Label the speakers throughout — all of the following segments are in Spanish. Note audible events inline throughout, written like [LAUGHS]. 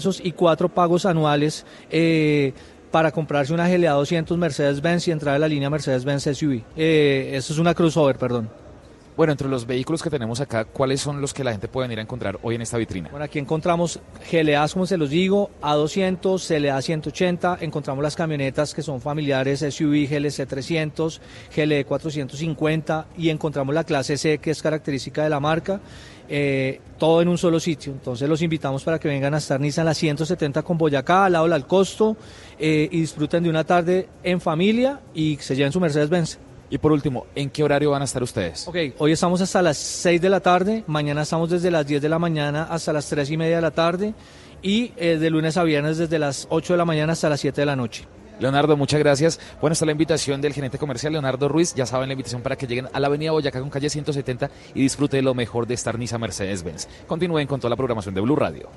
Speaker 1: pesos y cuatro pagos anuales eh, para comprarse una GLA 200 Mercedes-Benz y entrar a la línea Mercedes-Benz SUV. Eh, eso es una crossover, perdón.
Speaker 2: Bueno, entre los vehículos que tenemos acá, ¿cuáles son los que la gente puede ir a encontrar hoy en esta vitrina?
Speaker 1: Bueno, aquí encontramos GLAs, como se los digo, A200, CLA 180, encontramos las camionetas que son familiares SUV GLC 300, GLE 450 y encontramos la clase C que es característica de la marca. Eh, todo en un solo sitio. Entonces los invitamos para que vengan a estar Nissan la 170 con Boyacá, al lado del costo, eh, y disfruten de una tarde en familia y se lleven su Mercedes-Benz.
Speaker 2: Y por último, ¿en qué horario van a estar ustedes?
Speaker 1: Ok, hoy estamos hasta las 6 de la tarde, mañana estamos desde las 10 de la mañana hasta las 3 y media de la tarde y eh, de lunes a viernes desde las 8 de la mañana hasta las 7 de la noche.
Speaker 2: Leonardo, muchas gracias. Bueno, está la invitación del gerente comercial Leonardo Ruiz. Ya saben la invitación para que lleguen a la avenida Boyacá con calle 170 y disfruten lo mejor de Nissan Mercedes-Benz. Continúen con toda la programación de Blue Radio.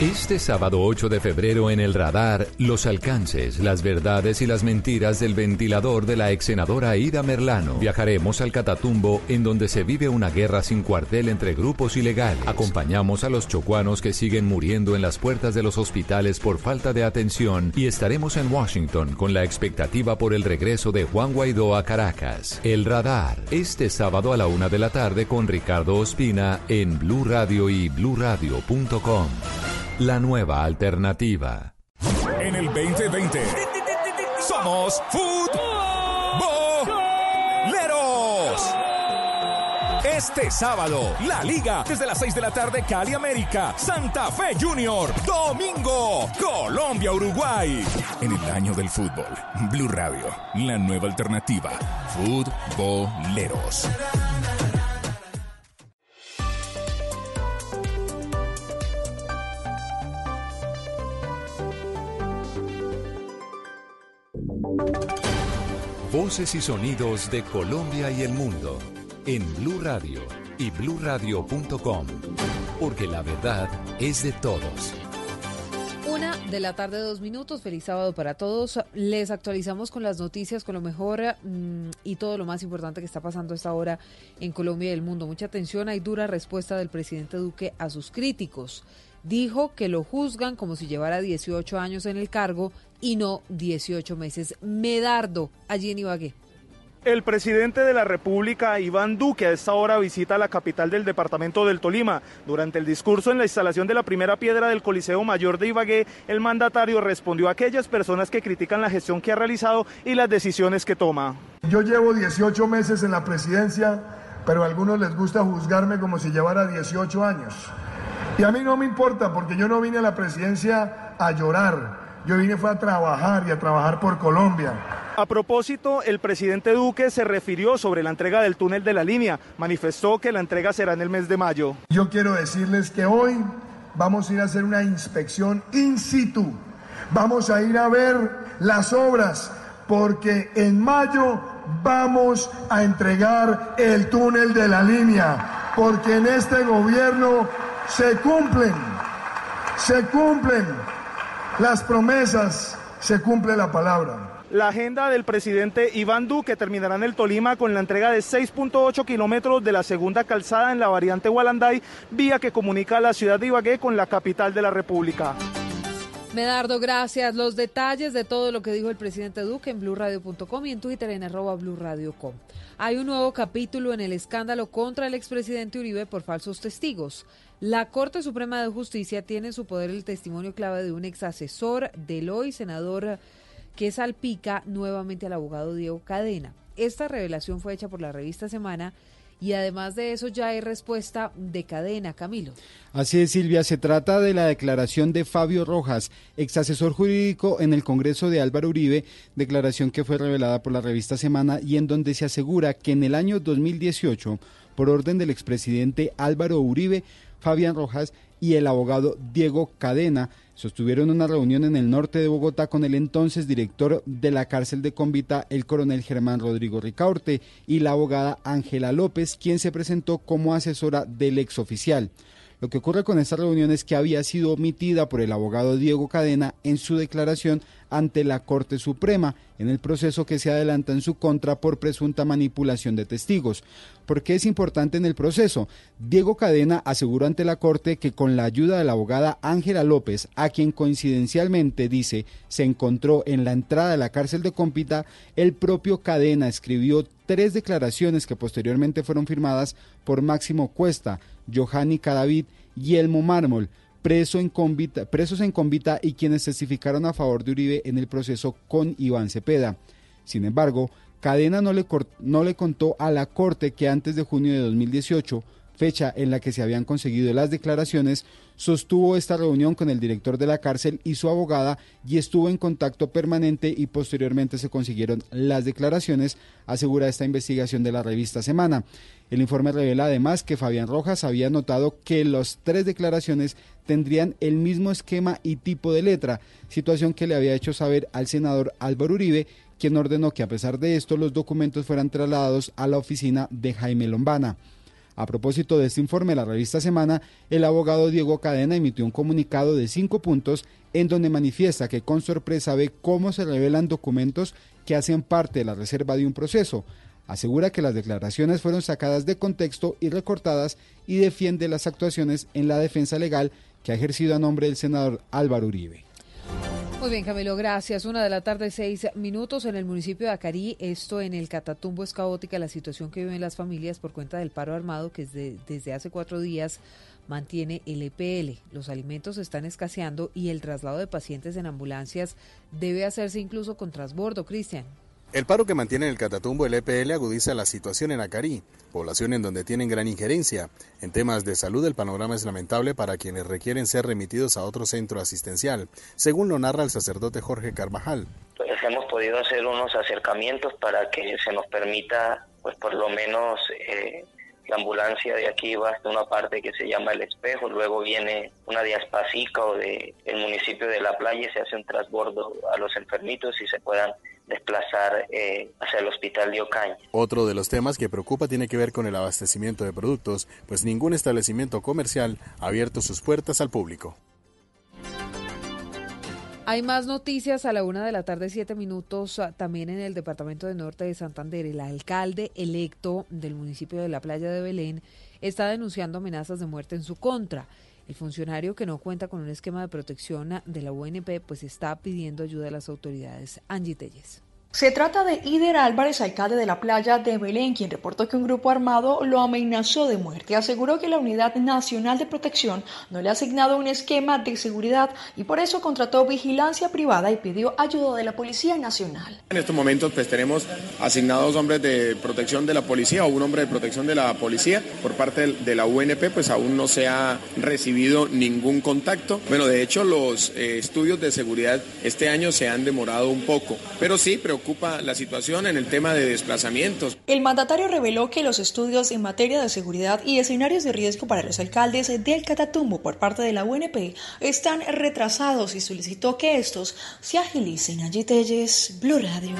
Speaker 3: Este sábado 8 de febrero en el radar, los alcances, las verdades y las mentiras del ventilador de la ex senadora Aida Merlano. Viajaremos al Catatumbo, en donde se vive una guerra sin cuartel entre grupos ilegales. Acompañamos a los chocuanos que siguen muriendo en las puertas de los hospitales por falta de atención y estaremos en Washington con la expectativa por el regreso de Juan Guaidó a Caracas. El radar, este sábado a la una de la tarde con Ricardo Ospina en Blue Radio y bluradio.com la nueva alternativa.
Speaker 4: En el 2020 somos futboleros. Este sábado, la liga desde las 6 de la tarde Cali América, Santa Fe Junior, domingo, Colombia Uruguay. En el año del fútbol, Blue Radio, la nueva alternativa, futboleros.
Speaker 3: Y sonidos de Colombia y el mundo en Blue Radio y bluradio.com, porque la verdad es de todos.
Speaker 5: Una de la tarde, dos minutos. Feliz sábado para todos. Les actualizamos con las noticias, con lo mejor mm, y todo lo más importante que está pasando esta hora en Colombia y el mundo. Mucha atención. Hay dura respuesta del presidente Duque a sus críticos. Dijo que lo juzgan como si llevara 18 años en el cargo y no 18 meses. Medardo, allí en Ibagué.
Speaker 6: El presidente de la República, Iván Duque, a esta hora visita la capital del departamento del Tolima. Durante el discurso en la instalación de la primera piedra del Coliseo Mayor de Ibagué, el mandatario respondió a aquellas personas que critican la gestión que ha realizado y las decisiones que toma.
Speaker 7: Yo llevo 18 meses en la presidencia, pero a algunos les gusta juzgarme como si llevara 18 años. Y a mí no me importa porque yo no vine a la presidencia a llorar. Yo vine fue a trabajar y a trabajar por Colombia.
Speaker 6: A propósito, el presidente Duque se refirió sobre la entrega del túnel de la línea. Manifestó que la entrega será en el mes de mayo.
Speaker 7: Yo quiero decirles que hoy vamos a ir a hacer una inspección in situ. Vamos a ir a ver las obras porque en mayo vamos a entregar el túnel de la línea. Porque en este gobierno se cumplen, se cumplen las promesas, se cumple la palabra.
Speaker 6: La agenda del presidente Iván Duque terminará en el Tolima con la entrega de 6.8 kilómetros de la segunda calzada en la variante Gualanday, vía que comunica a la ciudad de Ibagué con la capital de la República.
Speaker 5: Medardo, gracias. Los detalles de todo lo que dijo el presidente Duque en blurradio.com y en Twitter en arroba blurradio.com. Hay un nuevo capítulo en el escándalo contra el expresidente Uribe por falsos testigos. La Corte Suprema de Justicia tiene en su poder el testimonio clave de un ex asesor del hoy senador que salpica nuevamente al abogado Diego Cadena. Esta revelación fue hecha por la revista Semana y además de eso ya hay respuesta de cadena, Camilo.
Speaker 8: Así es, Silvia, se trata de la declaración de Fabio Rojas, ex asesor jurídico en el Congreso de Álvaro Uribe, declaración que fue revelada por la revista Semana y en donde se asegura que en el año 2018, por orden del expresidente Álvaro Uribe, Fabián Rojas y el abogado Diego Cadena sostuvieron una reunión en el norte de Bogotá con el entonces director de la cárcel de Convita, el coronel Germán Rodrigo Ricaurte, y la abogada Ángela López, quien se presentó como asesora del exoficial. Lo que ocurre con esta reunión es que había sido omitida por el abogado Diego Cadena en su declaración ante la Corte Suprema en el proceso que se adelanta en su contra por presunta manipulación de testigos. ¿Por qué es importante en el proceso? Diego Cadena aseguró ante la Corte que con la ayuda de la abogada Ángela López, a quien coincidencialmente dice se encontró en la entrada de la cárcel de Cómpita, el propio Cadena escribió tres declaraciones que posteriormente fueron firmadas por Máximo Cuesta, Johanny Cadavid y Elmo Mármol, en presos en Convita y quienes testificaron a favor de Uribe en el proceso con Iván Cepeda. Sin embargo, Cadena no le, no le contó a la Corte que antes de junio de 2018 fecha en la que se habían conseguido las declaraciones, sostuvo esta reunión con el director de la cárcel y su abogada y estuvo en contacto permanente y posteriormente se consiguieron las declaraciones, asegura esta investigación de la revista Semana. El informe revela además que Fabián Rojas había notado que las tres declaraciones tendrían el mismo esquema y tipo de letra, situación que le había hecho saber al senador Álvaro Uribe, quien ordenó que a pesar de esto los documentos fueran trasladados a la oficina de Jaime Lombana. A propósito de este informe, la revista Semana, el abogado Diego Cadena emitió un comunicado de cinco puntos en donde manifiesta que con sorpresa ve cómo se revelan documentos que hacen parte de la reserva de un proceso. Asegura que las declaraciones fueron sacadas de contexto y recortadas y defiende las actuaciones en la defensa legal que ha ejercido a nombre del senador Álvaro Uribe.
Speaker 5: Muy bien, Camilo, gracias. Una de la tarde, seis minutos en el municipio de Acarí. Esto en el Catatumbo es caótica la situación que viven las familias por cuenta del paro armado que desde, desde hace cuatro días mantiene el EPL. Los alimentos están escaseando y el traslado de pacientes en ambulancias debe hacerse incluso con transbordo, Cristian.
Speaker 9: El paro que mantiene el Catatumbo el EPL agudiza la situación en Acarí, población en donde tienen gran injerencia. En temas de salud el panorama es lamentable para quienes requieren ser remitidos a otro centro asistencial, según lo narra el sacerdote Jorge Carvajal.
Speaker 10: Pues hemos podido hacer unos acercamientos para que se nos permita, pues por lo menos eh, la ambulancia de aquí va hasta una parte que se llama El Espejo, luego viene una de Aspacica o del el municipio de La Playa y se hace un transbordo a los enfermitos y se puedan desplazar eh, hacia el hospital de Ocaña.
Speaker 9: Otro de los temas que preocupa tiene que ver con el abastecimiento de productos, pues ningún establecimiento comercial ha abierto sus puertas al público.
Speaker 5: Hay más noticias a la una de la tarde, siete minutos, ah, también en el departamento de Norte de Santander. El alcalde electo del municipio de la Playa de Belén está denunciando amenazas de muerte en su contra. El funcionario que no cuenta con un esquema de protección de la UNP pues está pidiendo ayuda a las autoridades. Angie Telles.
Speaker 11: Se trata de Ider Álvarez, alcalde de la playa de Belén, quien reportó que un grupo armado lo amenazó de muerte. Aseguró que la Unidad Nacional de Protección no le ha asignado un esquema de seguridad y por eso contrató vigilancia privada y pidió ayuda de la Policía Nacional.
Speaker 12: En estos momentos pues tenemos asignados hombres de protección de la policía o un hombre de protección de la policía por parte de la UNP, pues aún no se ha recibido ningún contacto. Bueno, de hecho los eh, estudios de seguridad este año se han demorado un poco, pero sí preocupa ocupa la situación en el tema de desplazamientos.
Speaker 11: El mandatario reveló que los estudios en materia de seguridad y escenarios de riesgo para los alcaldes del Catatumbo por parte de la UNP están retrasados y solicitó que estos se agilicen. Allí Telles, Blue Radio.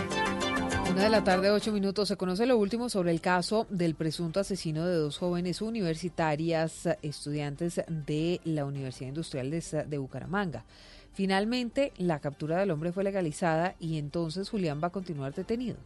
Speaker 5: Una de la tarde, ocho minutos. Se conoce lo último sobre el caso del presunto asesino de dos jóvenes universitarias, estudiantes de la Universidad Industrial de Bucaramanga. Finalmente, la captura del hombre fue legalizada y entonces Julián va a continuar detenido.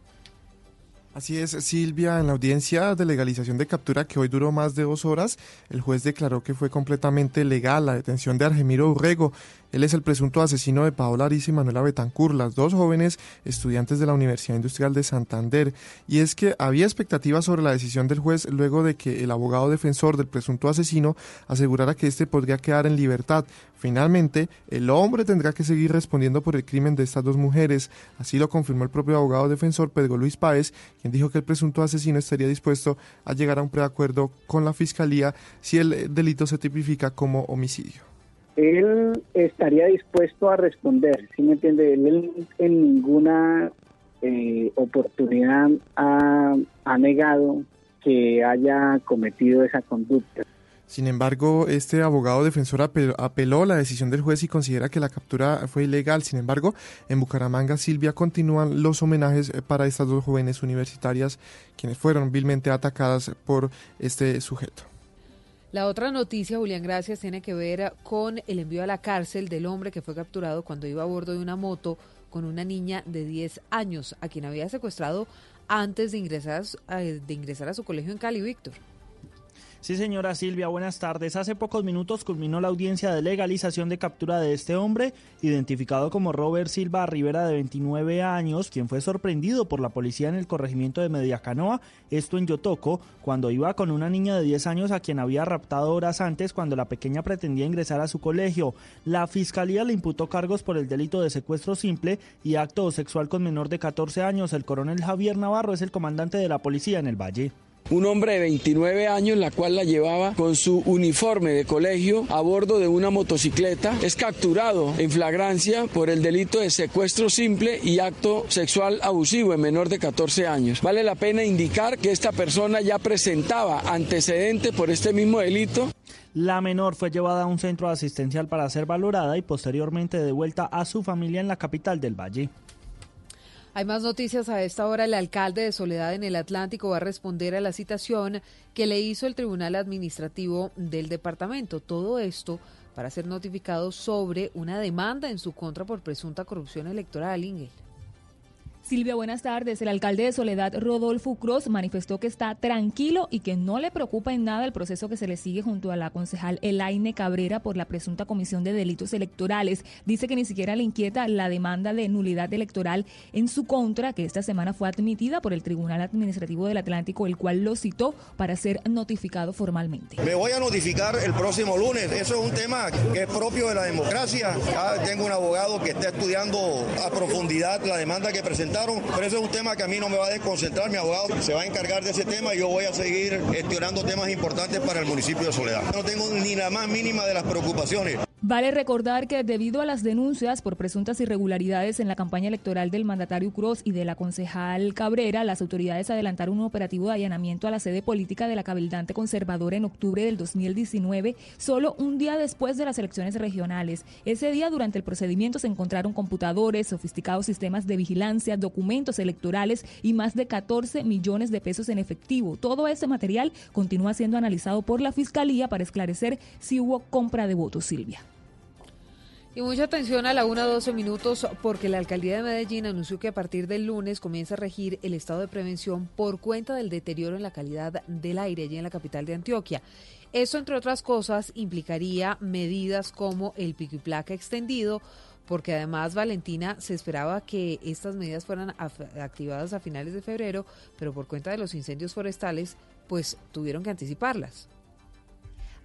Speaker 13: Así es, Silvia, en la audiencia de legalización de captura que hoy duró más de dos horas, el juez declaró que fue completamente legal la detención de Argemiro Urrego, él es el presunto asesino de Paola Ariza y Manuela Betancourt, las dos jóvenes estudiantes de la Universidad Industrial de Santander. Y es que había expectativas sobre la decisión del juez luego de que el abogado defensor del presunto asesino asegurara que éste podría quedar en libertad. Finalmente, el hombre tendrá que seguir respondiendo por el crimen de estas dos mujeres. Así lo confirmó el propio abogado defensor Pedro Luis Páez, quien dijo que el presunto asesino estaría dispuesto a llegar a un preacuerdo con la fiscalía si el delito se tipifica como homicidio
Speaker 14: él estaría dispuesto a responder, ¿sí me entiende? Él en ninguna eh, oportunidad ha, negado que haya cometido esa conducta.
Speaker 13: Sin embargo, este abogado defensor apeló, la decisión del juez y considera que la captura fue ilegal. Sin embargo, en Bucaramanga, Silvia, continúan los homenajes para estas dos jóvenes universitarias quienes fueron vilmente atacadas por este sujeto.
Speaker 5: La otra noticia, Julián Gracias, tiene que ver con el envío a la cárcel del hombre que fue capturado cuando iba a bordo de una moto con una niña de 10 años, a quien había secuestrado antes de ingresar, de ingresar a su colegio en Cali, Víctor.
Speaker 15: Sí, señora Silvia, buenas tardes. Hace pocos minutos culminó la audiencia de legalización de captura de este hombre, identificado como Robert Silva Rivera, de 29 años, quien fue sorprendido por la policía en el corregimiento de Mediacanoa, esto en Yotoco, cuando iba con una niña de 10 años a quien había raptado horas antes cuando la pequeña pretendía ingresar a su colegio. La fiscalía le imputó cargos por el delito de secuestro simple y acto sexual con menor de 14 años. El coronel Javier Navarro es el comandante de la policía en el Valle
Speaker 16: un hombre de 29 años, la cual la llevaba con su uniforme de colegio a bordo de una motocicleta, es capturado en flagrancia por el delito de secuestro simple y acto sexual abusivo en menor de 14 años. Vale la pena indicar que esta persona ya presentaba antecedente por este mismo delito.
Speaker 15: La menor fue llevada a un centro asistencial para ser valorada y posteriormente devuelta a su familia en la capital del Valle.
Speaker 5: Hay más noticias a esta hora. El alcalde de Soledad en el Atlántico va a responder a la citación que le hizo el Tribunal Administrativo del departamento. Todo esto para ser notificado sobre una demanda en su contra por presunta corrupción electoral, Ingel.
Speaker 17: Silvia, buenas tardes. El alcalde de Soledad, Rodolfo Cruz, manifestó que está tranquilo y que no le preocupa en nada el proceso que se le sigue junto a la concejal Elaine Cabrera por la presunta comisión de delitos electorales. Dice que ni siquiera le inquieta la demanda de nulidad electoral en su contra, que esta semana fue admitida por el Tribunal Administrativo del Atlántico, el cual lo citó para ser notificado formalmente.
Speaker 18: Me voy a notificar el próximo lunes. Eso es un tema que es propio de la democracia. Ya tengo un abogado que está estudiando a profundidad la demanda que presentamos pero ese es un tema que a mí no me va a desconcentrar. Mi abogado se va a encargar de ese tema y yo voy a seguir gestionando temas importantes para el municipio de Soledad. No tengo ni la más mínima de las preocupaciones.
Speaker 17: Vale recordar que debido a las denuncias por presuntas irregularidades en la campaña electoral del mandatario Cruz y de la concejal Cabrera, las autoridades adelantaron un operativo de allanamiento a la sede política de la cabildante conservadora en octubre del 2019, solo un día después de las elecciones regionales. Ese día, durante el procedimiento, se encontraron computadores, sofisticados sistemas de vigilancia, documentos electorales y más de 14 millones de pesos en efectivo. Todo ese material continúa siendo analizado por la Fiscalía para esclarecer si hubo compra de votos, Silvia.
Speaker 5: Y mucha atención a la 1.12 minutos porque la alcaldía de Medellín anunció que a partir del lunes comienza a regir el estado de prevención por cuenta del deterioro en la calidad del aire allí en la capital de Antioquia. Esto, entre otras cosas, implicaría medidas como el pico y placa extendido, porque además Valentina se esperaba que estas medidas fueran activadas a finales de febrero, pero por cuenta de los incendios forestales, pues tuvieron que anticiparlas.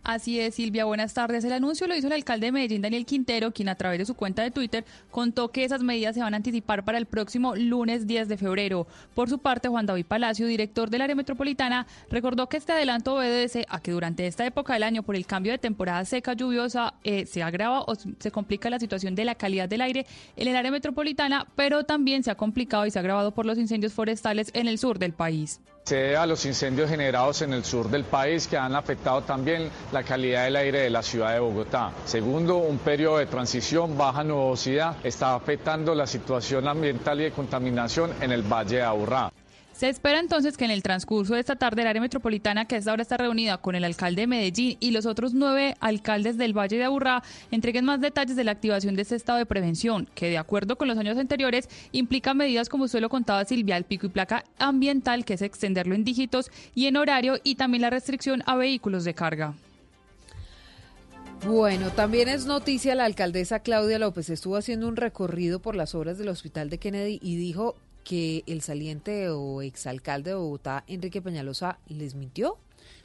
Speaker 17: Así es, Silvia, buenas tardes. El anuncio lo hizo el alcalde de Medellín, Daniel Quintero, quien a través de su cuenta de Twitter contó que esas medidas se van a anticipar para el próximo lunes 10 de febrero. Por su parte, Juan David Palacio, director del área metropolitana, recordó que este adelanto obedece a que durante esta época del año, por el cambio de temporada seca lluviosa, eh, se agrava o se complica la situación de la calidad del aire en el área metropolitana, pero también se ha complicado y se ha agravado por los incendios forestales en el sur del país.
Speaker 19: Se a los incendios generados en el sur del país que han afectado también la calidad del aire de la ciudad de Bogotá. Segundo, un periodo de transición baja nubosidad está afectando la situación ambiental y de contaminación en el Valle de Aburrá.
Speaker 17: Se espera entonces que en el transcurso de esta tarde el área metropolitana, que a esta hora está reunida con el alcalde de Medellín y los otros nueve alcaldes del Valle de Aburrá, entreguen más detalles de la activación de este estado de prevención, que de acuerdo con los años anteriores implica medidas como usted lo contaba Silvia, el pico y placa ambiental, que es extenderlo en dígitos y en horario, y también la restricción a vehículos de carga.
Speaker 5: Bueno, también es noticia la alcaldesa Claudia López estuvo haciendo un recorrido por las obras del Hospital de Kennedy y dijo que el saliente o exalcalde de Bogotá, Enrique Peñalosa, les mintió?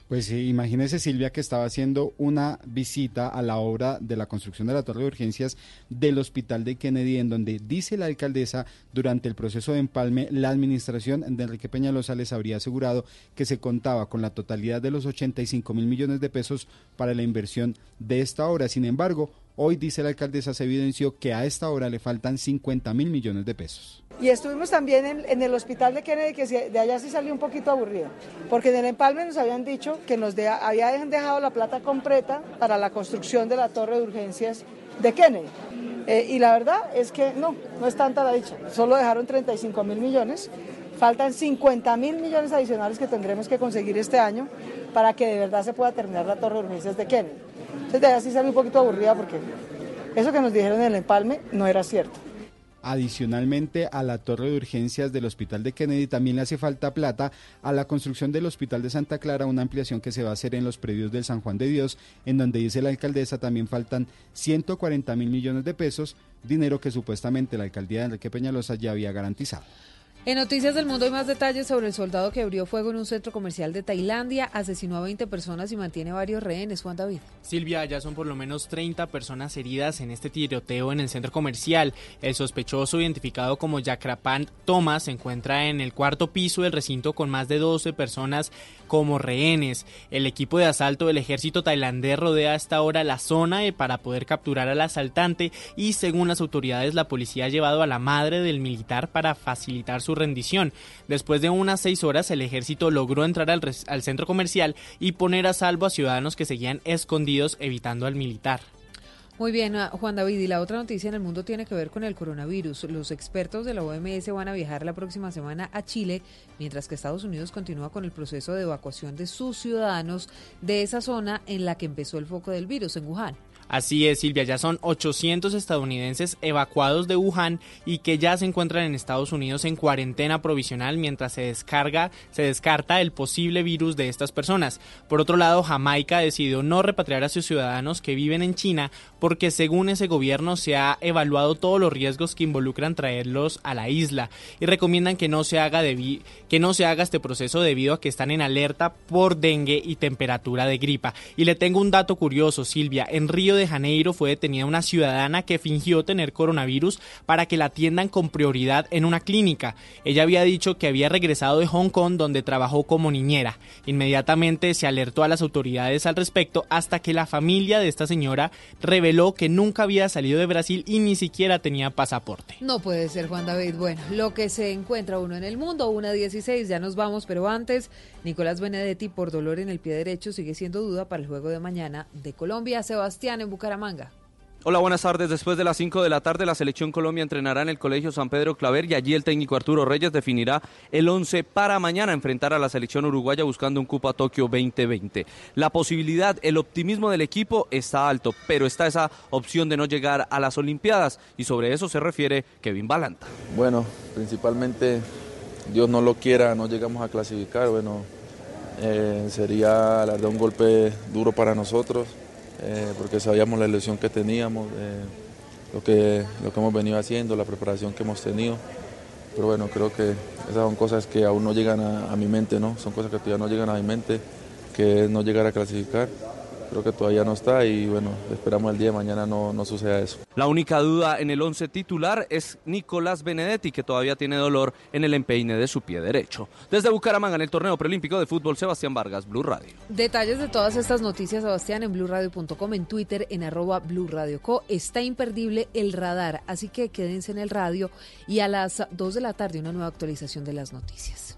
Speaker 8: Pues imagínese Silvia que estaba haciendo una visita a la obra de la construcción de la torre de urgencias del hospital de Kennedy, en donde dice la alcaldesa durante el proceso de empalme, la administración de Enrique Peñalosa les habría asegurado que se contaba con la totalidad de los 85 mil millones de pesos para la inversión de esta obra. Sin embargo, Hoy, dice la alcaldesa, evidenció que a esta hora le faltan 50 mil millones de pesos.
Speaker 20: Y estuvimos también en, el hospital de Kennedy, que de allá sí salió un poquito aburrido, porque en el empalme nos habían dicho que nos habían dejado la plata completa para la construcción de la torre de urgencias de Kennedy. Eh, y la verdad es que no, no es tanta la dicha. Solo dejaron 35 mil millones. Faltan 50 mil millones adicionales que tendremos que conseguir este año para que de verdad se pueda terminar la torre de urgencias de Kennedy. Entonces de ahí sí sale un poquito aburrida porque eso que nos dijeron en el empalme no era cierto.
Speaker 8: Adicionalmente a la torre de urgencias del Hospital de Kennedy también le hace falta plata a la construcción del Hospital de Santa Clara, una ampliación que se va a hacer en los predios del San Juan de Dios, en donde dice la alcaldesa también faltan 140 mil millones de pesos, dinero que supuestamente la alcaldía de Enrique Peñalosa ya había garantizado.
Speaker 5: En Noticias del Mundo hay más detalles sobre el soldado que abrió fuego en un centro comercial de Tailandia, asesinó a 20 personas y mantiene varios rehenes. Juan David.
Speaker 21: Silvia, ya son por lo menos 30 personas heridas en este tiroteo en el centro comercial. El sospechoso, identificado como Yakrapan Thomas, se encuentra en el cuarto piso del recinto con más de 12 personas como rehenes. El equipo de asalto del ejército tailandés rodea hasta ahora la zona eh, para poder capturar al asaltante y según las autoridades la policía ha llevado a la madre del militar para facilitar su rendición. Después de unas seis horas el ejército logró entrar al, al centro comercial y poner a salvo a ciudadanos que seguían escondidos evitando al militar.
Speaker 5: Muy bien, ah, Juan David. Y la otra noticia en el mundo tiene que ver con el coronavirus. Los expertos de la OMS van a viajar la próxima semana a Chile, mientras que Estados Unidos continúa con el proceso de evacuación de sus ciudadanos de esa zona en la que empezó el foco del virus, en Wuhan.
Speaker 21: Así es, Silvia, ya son 800 estadounidenses evacuados de Wuhan y que ya se encuentran en Estados Unidos en cuarentena provisional mientras se descarga, se descarta el posible virus de estas personas. Por otro lado, Jamaica decidió no repatriar a sus ciudadanos que viven en China porque según ese gobierno se ha evaluado todos los riesgos que involucran traerlos a la isla y recomiendan que no se haga que no se haga este proceso debido a que están en alerta por dengue y temperatura de gripa. Y le tengo un dato curioso, Silvia, en Río de Janeiro fue detenida una ciudadana que fingió tener coronavirus para que la atiendan con prioridad en una clínica. Ella había dicho que había regresado de Hong Kong donde trabajó como niñera. Inmediatamente se alertó a las autoridades al respecto hasta que la familia de esta señora reveló que nunca había salido de Brasil y ni siquiera tenía pasaporte.
Speaker 5: No puede ser, Juan David. Bueno, lo que se encuentra uno en el mundo, una 16, ya nos vamos, pero antes, Nicolás Benedetti por dolor en el pie derecho sigue siendo duda para el juego de mañana de Colombia. Sebastián en Bucaramanga.
Speaker 22: Hola, buenas tardes. Después de las 5 de la tarde, la selección Colombia entrenará en el Colegio San Pedro Claver y allí el técnico Arturo Reyes definirá el 11 para mañana enfrentar a la selección uruguaya buscando un cupo a Tokio 2020. La posibilidad, el optimismo del equipo está alto, pero está esa opción de no llegar a las Olimpiadas y sobre eso se refiere Kevin Balanta.
Speaker 23: Bueno, principalmente Dios no lo quiera, no llegamos a clasificar. Bueno, eh, sería la verdad un golpe duro para nosotros eh, porque sabíamos la ilusión que teníamos, eh, lo, que, lo que hemos venido haciendo, la preparación que hemos tenido. Pero bueno, creo que esas son cosas que aún no llegan a, a mi mente, ¿no? Son cosas que todavía no llegan a mi mente, que es no llegar a clasificar creo que todavía no está y bueno, esperamos el día de mañana no, no suceda eso.
Speaker 22: La única duda en el 11 titular es Nicolás Benedetti, que todavía tiene dolor en el empeine de su pie derecho. Desde Bucaramanga, en el torneo preolímpico de fútbol, Sebastián Vargas, Blue Radio.
Speaker 5: Detalles de todas estas noticias, Sebastián, en blueradio.com, en Twitter, en arroba Blue Radio Co. Está imperdible el radar, así que quédense en el radio y a las 2 de la tarde una nueva actualización de las noticias.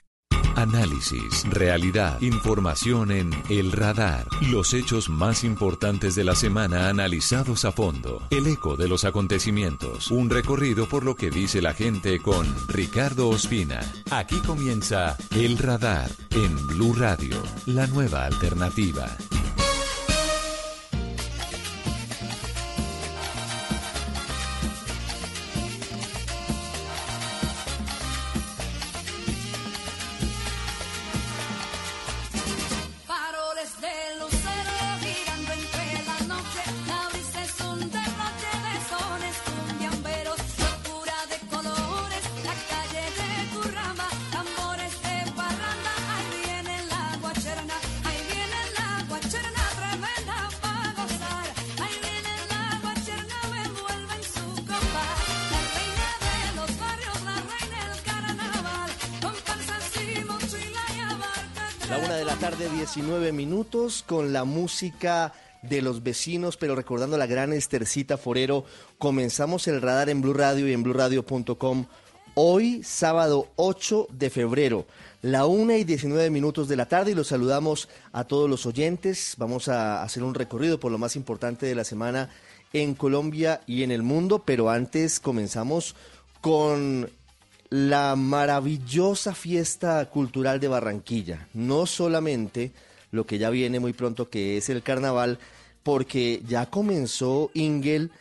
Speaker 24: Análisis, realidad, información en El Radar. Los hechos más importantes de la semana analizados a fondo. El eco de los acontecimientos. Un recorrido por lo que dice la gente con Ricardo Ospina. Aquí comienza El Radar en Blue Radio, la nueva alternativa.
Speaker 25: Con
Speaker 26: la música de los vecinos, pero recordando la gran Estercita Forero, comenzamos el radar en Blue Radio y en BlueRadio.com. Hoy, sábado 8 de febrero, la 1 y 19 minutos de la tarde y los saludamos a todos los oyentes. Vamos a hacer un recorrido por lo más importante de la semana en Colombia y en el mundo, pero antes comenzamos con la maravillosa fiesta cultural de Barranquilla. No solamente lo que ya viene muy pronto, que es el carnaval, porque ya comenzó Ingel,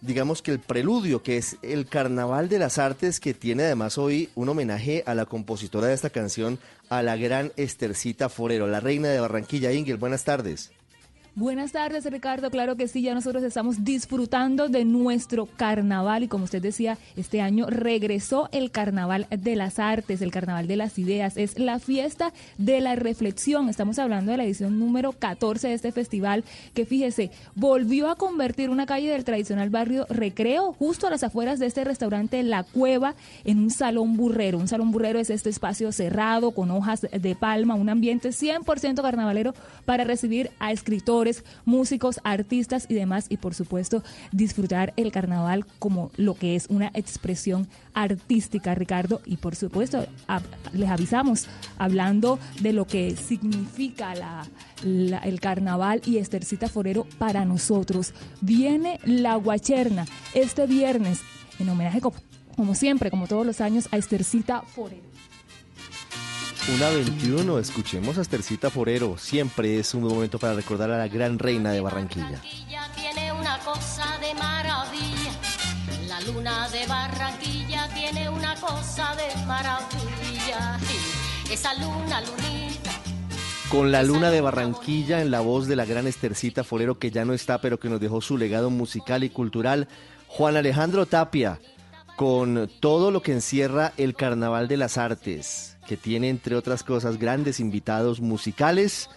Speaker 26: digamos que el preludio, que es el Carnaval de las Artes, que tiene además hoy un homenaje a la compositora de esta canción, a la gran Estercita Forero, la reina de Barranquilla. Ingel, buenas tardes.
Speaker 17: Buenas tardes, Ricardo. Claro que sí, ya nosotros estamos disfrutando de nuestro carnaval y como usted decía, este año regresó el Carnaval de las Artes, el Carnaval de las Ideas. Es la fiesta de la reflexión. Estamos hablando de la edición número 14 de este festival que, fíjese, volvió a convertir una calle del tradicional barrio Recreo, justo a las afueras de este restaurante La Cueva, en un salón burrero. Un salón burrero es este espacio cerrado con hojas de palma, un ambiente 100% carnavalero para recibir a escritores músicos, artistas y demás, y por supuesto disfrutar el carnaval como lo que es una expresión artística, Ricardo, y por supuesto les avisamos, hablando de lo que significa el carnaval y Estercita Forero para nosotros. Viene la Guacherna este viernes en homenaje como siempre, como todos los años, a Estercita Forero.
Speaker 26: Una 21, escuchemos a Estercita Forero. Siempre es un buen momento para recordar a la gran reina de Barranquilla.
Speaker 27: Tiene una cosa de maravilla. La luna de Barranquilla tiene una cosa de maravilla. Esa luna, lunita.
Speaker 26: Con la luna de Barranquilla en la voz de la gran Estercita Forero que ya no está, pero que nos dejó su legado musical y cultural, Juan Alejandro Tapia, con todo lo que encierra el Carnaval de las Artes que tiene entre otras cosas grandes invitados musicales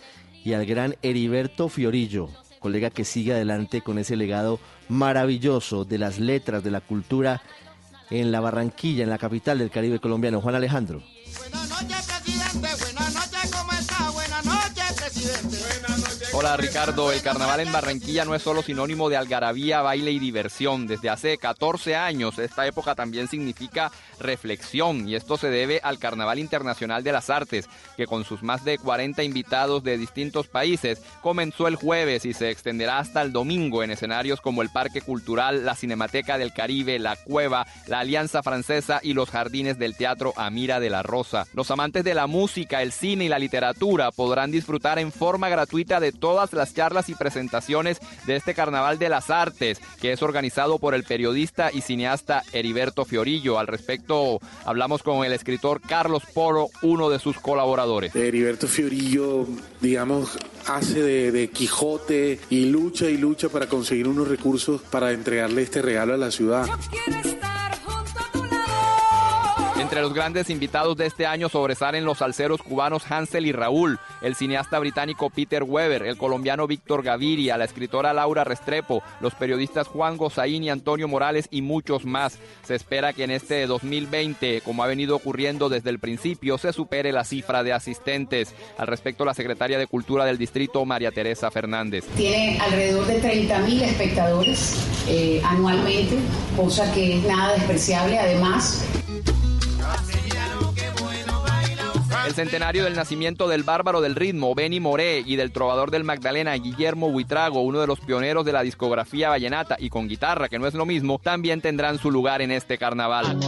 Speaker 26: y al gran Heriberto Fiorillo, colega que sigue adelante con ese legado maravilloso de las letras, de la cultura en la Barranquilla, en la capital del Caribe colombiano. Juan Alejandro.
Speaker 28: Hola Ricardo, el carnaval en Barranquilla no es solo sinónimo de algarabía, baile y diversión. Desde hace 14 años esta época también significa reflexión y esto se debe al Carnaval Internacional de las Artes, que con sus más de 40 invitados de distintos países comenzó el jueves y se extenderá hasta el domingo en escenarios como el Parque Cultural, la Cinemateca del Caribe, la Cueva, la Alianza Francesa y los jardines del Teatro Amira de la Rosa. Los amantes de la música, el cine y la literatura podrán disfrutar en forma gratuita de todas las charlas y presentaciones de este Carnaval de las Artes, que es organizado por el periodista y cineasta Heriberto Fiorillo. Al respecto, hablamos con el escritor Carlos Poro, uno de sus colaboradores.
Speaker 29: Heriberto Fiorillo, digamos, hace de, de, Quijote y lucha y lucha para conseguir unos recursos para entregarle este regalo a la ciudad.
Speaker 28: Entre los grandes invitados de este año sobresalen los salseros cubanos Hansel y Raúl, el cineasta británico Peter Weber, el colombiano Víctor Gaviria, la escritora Laura Restrepo, los periodistas Juan Gozaín y Antonio Morales y muchos más. Se espera que en este 2020, como ha venido ocurriendo desde el principio, se supere la cifra de asistentes. Al respecto, la secretaria de Cultura del distrito, María Teresa Fernández.
Speaker 30: Tiene alrededor de 30.000 espectadores eh, anualmente, cosa que es nada despreciable. Además, Así
Speaker 28: El centenario del nacimiento del bárbaro del ritmo, Benny Moré, y del trovador del Magdalena, Guillermo Buitrago, uno de los pioneros de la discografía vallenata y con guitarra, que no es lo mismo, también tendrán su lugar en este carnaval.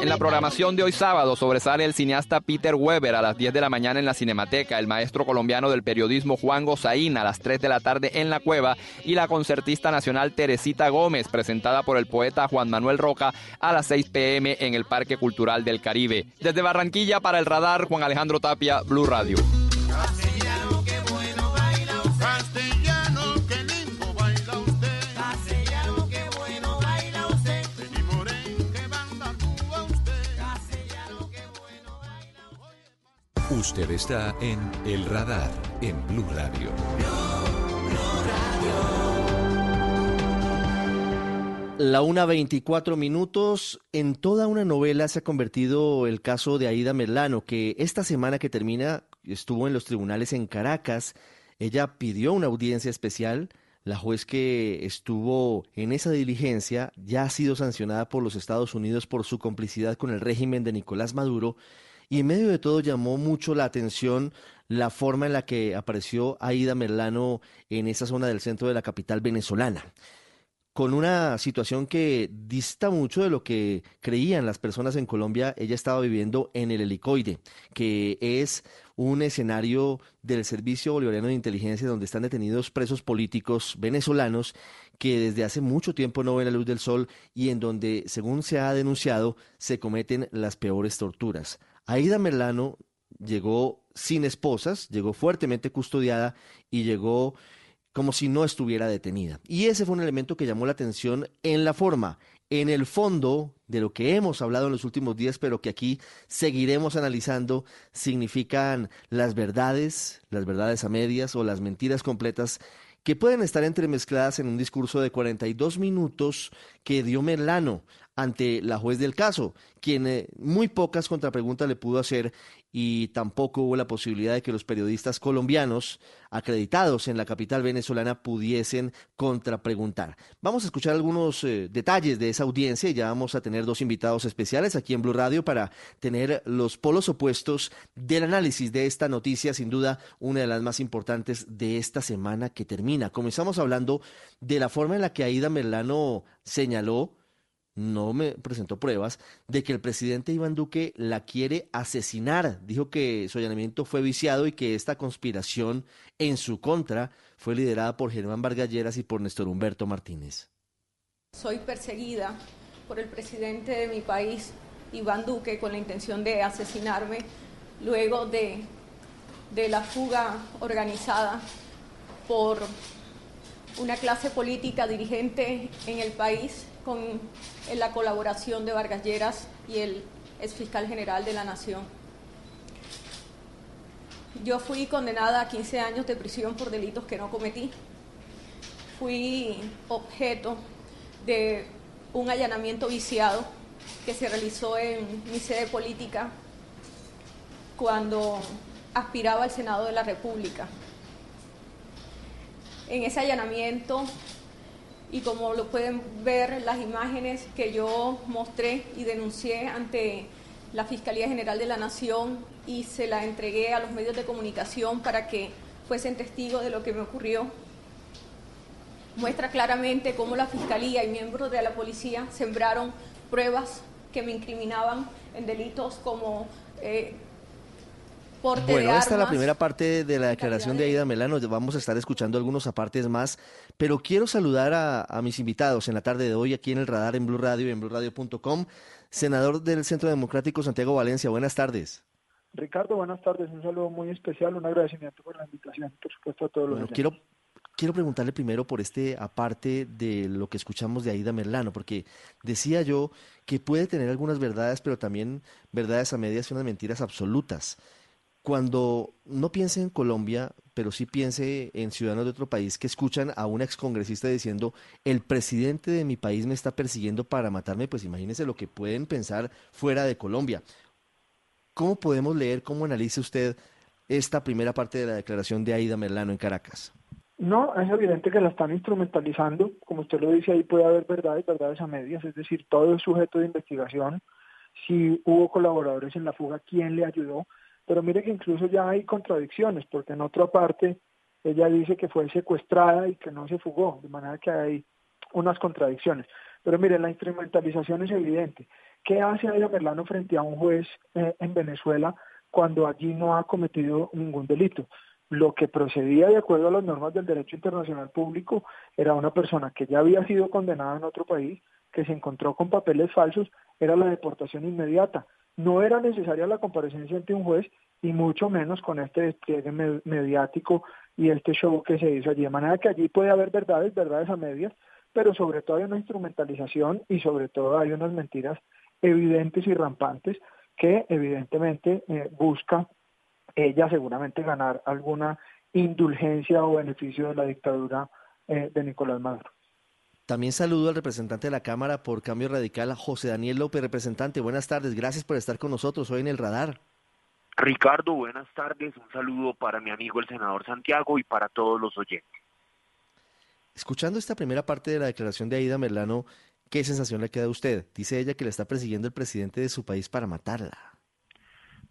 Speaker 28: En la programación de hoy sábado sobresale el cineasta Peter Weber a las 10 de la mañana en la Cinemateca, el maestro colombiano del periodismo Juan Gozaín a las 3 de la tarde en La Cueva y la concertista nacional Teresita Gómez, presentada por el poeta Juan Manuel Roca a las 6 pm en el Parque Cultural del Caribe. Desde Barranquilla para el radar, Juan Alejandro Tapia, Blue Radio.
Speaker 3: Usted está en El Radar, en Blue Radio.
Speaker 26: La una 24 minutos. En toda una novela se ha convertido el caso de Aida Merlano, que esta semana que termina estuvo en los tribunales en Caracas. Ella pidió una audiencia especial. La juez que estuvo en esa diligencia ya ha sido sancionada por los Estados Unidos por su complicidad con el régimen de Nicolás Maduro. Y en medio de todo llamó mucho la atención la forma en la que apareció Aida Merlano en esa zona del centro de la capital venezolana con una situación que dista mucho de lo que creían las personas en Colombia. Ella estaba viviendo en el helicoide, que es un escenario del Servicio Bolivariano de Inteligencia donde están detenidos presos políticos venezolanos que desde hace mucho tiempo no ven la luz del sol y en donde, según se ha denunciado, se cometen las peores torturas. Aida Merlano llegó sin esposas, llegó fuertemente custodiada y llegó como si no estuviera detenida. Y ese fue un elemento que llamó la atención en la forma, en el fondo de lo que hemos hablado en los últimos días, pero que aquí seguiremos analizando, significan las verdades, las verdades a medias o las mentiras completas que pueden estar entremezcladas en un discurso de 42 minutos que dio Merlano ante la juez del caso, quien eh, muy pocas contrapreguntas le pudo hacer y tampoco hubo la posibilidad de que los periodistas colombianos acreditados en la capital venezolana pudiesen contrapreguntar. Vamos a escuchar algunos eh, detalles de esa audiencia y ya vamos a tener dos invitados especiales aquí en Blue Radio para tener los polos opuestos del análisis de esta noticia, sin duda una de las más importantes de esta semana que termina. Comenzamos hablando de la forma en la que Aida Merlano señaló no me presentó pruebas de que el presidente Iván Duque la quiere asesinar. Dijo que su allanamiento fue viciado y que esta conspiración en su contra fue liderada por Germán Vargalleras y por Néstor Humberto Martínez.
Speaker 31: Soy perseguida por el presidente de mi país, Iván Duque, con la intención de asesinarme luego de, de la fuga organizada por una clase política dirigente en el país con la colaboración de Vargas Lleras y el exfiscal general de la Nación. Yo fui condenada a 15 años de prisión por delitos que no cometí. Fui objeto de un allanamiento viciado que se realizó en mi sede política cuando aspiraba al Senado de la República. En ese allanamiento y como lo pueden ver las imágenes que yo mostré y denuncié ante la Fiscalía General de la Nación y se la entregué a los medios de comunicación para que fuesen testigos de lo que me ocurrió, muestra claramente cómo la Fiscalía y miembros de la policía sembraron pruebas que me incriminaban en delitos como eh,
Speaker 26: bueno, esta es la primera parte de la declaración de Aida Melano. Vamos a estar escuchando algunos apartes más, pero quiero saludar a, mis invitados en la tarde de hoy aquí en el radar en Blue Radio y en BlueRadio.com. Senador del Centro Democrático Santiago Valencia, buenas tardes.
Speaker 32: Ricardo, buenas tardes. Un saludo muy especial, un agradecimiento por la invitación, por supuesto, a todos los.
Speaker 26: quiero, quiero preguntarle primero por este aparte de lo que escuchamos de Aida Merlano, porque decía yo que puede tener algunas verdades, pero también verdades a medias y unas mentiras absolutas cuando no piense en Colombia, pero sí piense en ciudadanos de otro país que escuchan a un excongresista diciendo el presidente de mi país me está persiguiendo para matarme, pues imagínense lo que pueden pensar fuera de Colombia. ¿Cómo podemos leer, cómo analiza usted esta primera parte de la declaración de Aida Merlano en Caracas?
Speaker 32: No, es evidente que la están instrumentalizando. Como usted lo dice, ahí puede haber verdades, verdades a medias, es decir, todo es sujeto de investigación. Si hubo colaboradores en la fuga, ¿quién le ayudó? Pero mire que incluso ya hay contradicciones, porque en otra parte ella dice que fue secuestrada y que no se fugó, de manera que hay unas contradicciones. Pero mire, la instrumentalización es evidente. ¿Qué hace Aida Merlano frente a un juez eh, en Venezuela cuando allí no ha cometido ningún delito? Lo que procedía de acuerdo a las normas del derecho internacional público era una persona que ya había sido condenada en otro país, que se encontró con papeles falsos, era la deportación inmediata no era necesaria la comparecencia ante un juez y mucho menos con este despliegue mediático y este show que se hizo allí. De manera que allí puede haber verdades, verdades a medias, pero sobre todo hay una instrumentalización y sobre todo hay unas mentiras evidentes y rampantes que evidentemente eh, busca ella seguramente ganar alguna indulgencia o beneficio de la dictadura eh, de Nicolás Maduro.
Speaker 26: También saludo al representante de la Cámara por Cambio Radical, José Daniel López, representante. Buenas tardes, gracias por estar con nosotros hoy en el radar.
Speaker 33: Ricardo, buenas tardes. Un saludo para mi amigo el senador Santiago y para todos los oyentes.
Speaker 26: Escuchando esta primera parte de la declaración de Aida Merlano, ¿qué sensación le queda a usted? Dice ella que le está persiguiendo el presidente de su país para matarla.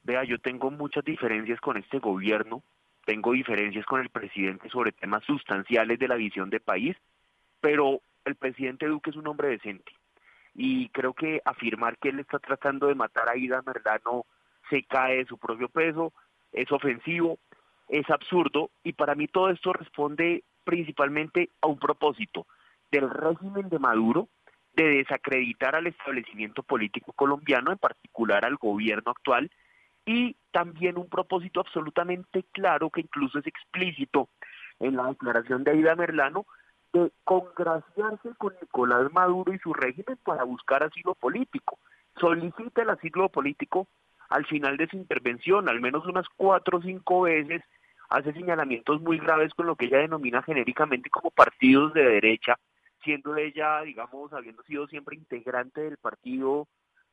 Speaker 33: Vea, yo tengo muchas diferencias con este gobierno, tengo diferencias con el presidente sobre temas sustanciales de la visión de país, pero el presidente Duque es un hombre decente. Y creo que afirmar que él está tratando de matar a Aida Merlano se cae de su propio peso, es ofensivo, es absurdo, y para mí todo esto responde principalmente a un propósito del régimen de Maduro de desacreditar al establecimiento político colombiano, en particular al gobierno actual, y también un propósito absolutamente claro, que incluso es explícito en la declaración de Aida Merlano, de congraciarse con Nicolás Maduro y su régimen para buscar asilo político. Solicita el asilo político al final de su intervención, al menos unas cuatro o cinco veces, hace señalamientos muy graves con lo que ella denomina genéricamente como partidos de derecha, siendo ella, digamos, habiendo sido siempre integrante del partido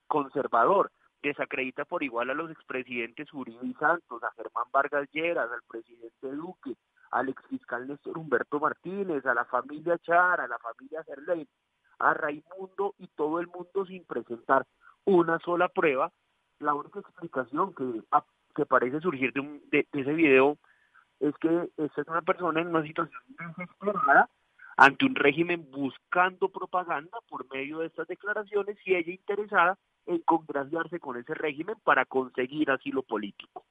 Speaker 33: conservador. Desacredita por igual a los expresidentes Uribe y Santos, a Germán Vargas Lleras, al presidente Duque, al exfiscal Néstor Humberto Martínez, a la familia Char, a la familia Gerlein, a Raimundo y todo el mundo sin presentar una sola prueba. La única explicación que, que parece surgir de, un, de ese video es que esta es una persona en una situación desesperada ante un régimen buscando propaganda por medio de estas declaraciones y ella interesada en congraciarse con ese régimen para conseguir asilo político.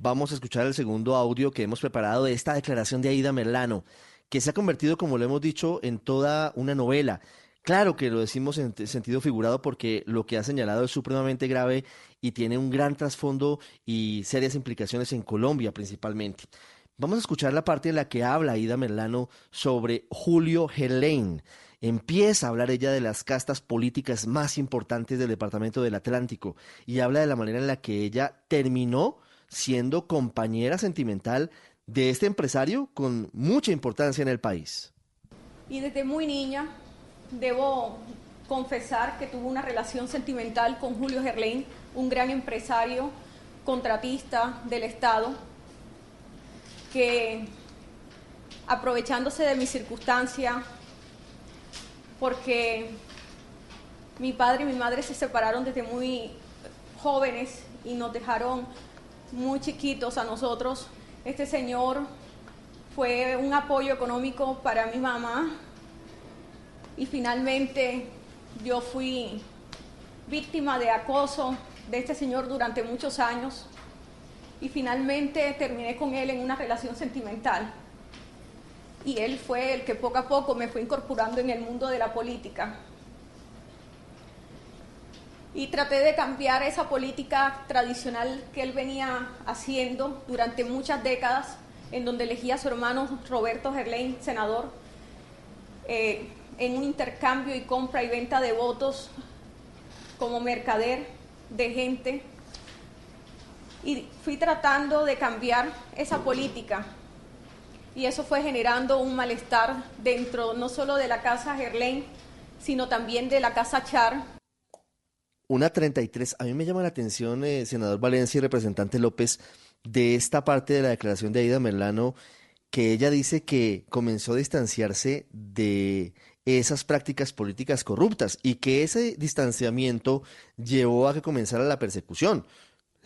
Speaker 26: Vamos a escuchar el segundo audio que hemos preparado de esta declaración de Aida Merlano, que se ha convertido, como lo hemos dicho, en toda una novela. Claro que lo decimos en sentido figurado porque lo que ha señalado es supremamente grave y tiene un gran trasfondo y serias implicaciones en Colombia principalmente. Vamos a escuchar la parte en la que habla Ida Merlano sobre Julio Helén. Empieza a hablar ella de las castas políticas más importantes del Departamento del Atlántico y habla de la manera en la que ella terminó siendo compañera sentimental de este empresario con mucha importancia en el país.
Speaker 31: Y desde muy niña debo confesar que tuve una relación sentimental con Julio Gerlain, un gran empresario, contratista del Estado, que aprovechándose de mi circunstancia, porque mi padre y mi madre se separaron desde muy jóvenes y nos dejaron muy chiquitos a nosotros, este señor fue un apoyo económico para mi mamá, y finalmente yo fui víctima de acoso de este señor durante muchos años y finalmente terminé con él en una relación sentimental. Y él fue el que poco a poco me fue incorporando en el mundo de la política. Y traté de cambiar esa política tradicional que él venía haciendo durante muchas décadas, en donde elegía a su hermano Roberto Gerlain, senador, eh, en un intercambio y compra y venta de votos como mercader de gente y fui tratando de cambiar esa política y eso fue generando un malestar dentro no solo de la casa Gerlain, sino también de la casa Char.
Speaker 26: Una 33, a mí me llama la atención, eh, senador Valencia y representante López, de esta parte de la declaración de Aida Merlano, que ella dice que comenzó a distanciarse de esas prácticas políticas corruptas y que ese distanciamiento llevó a que comenzara la persecución.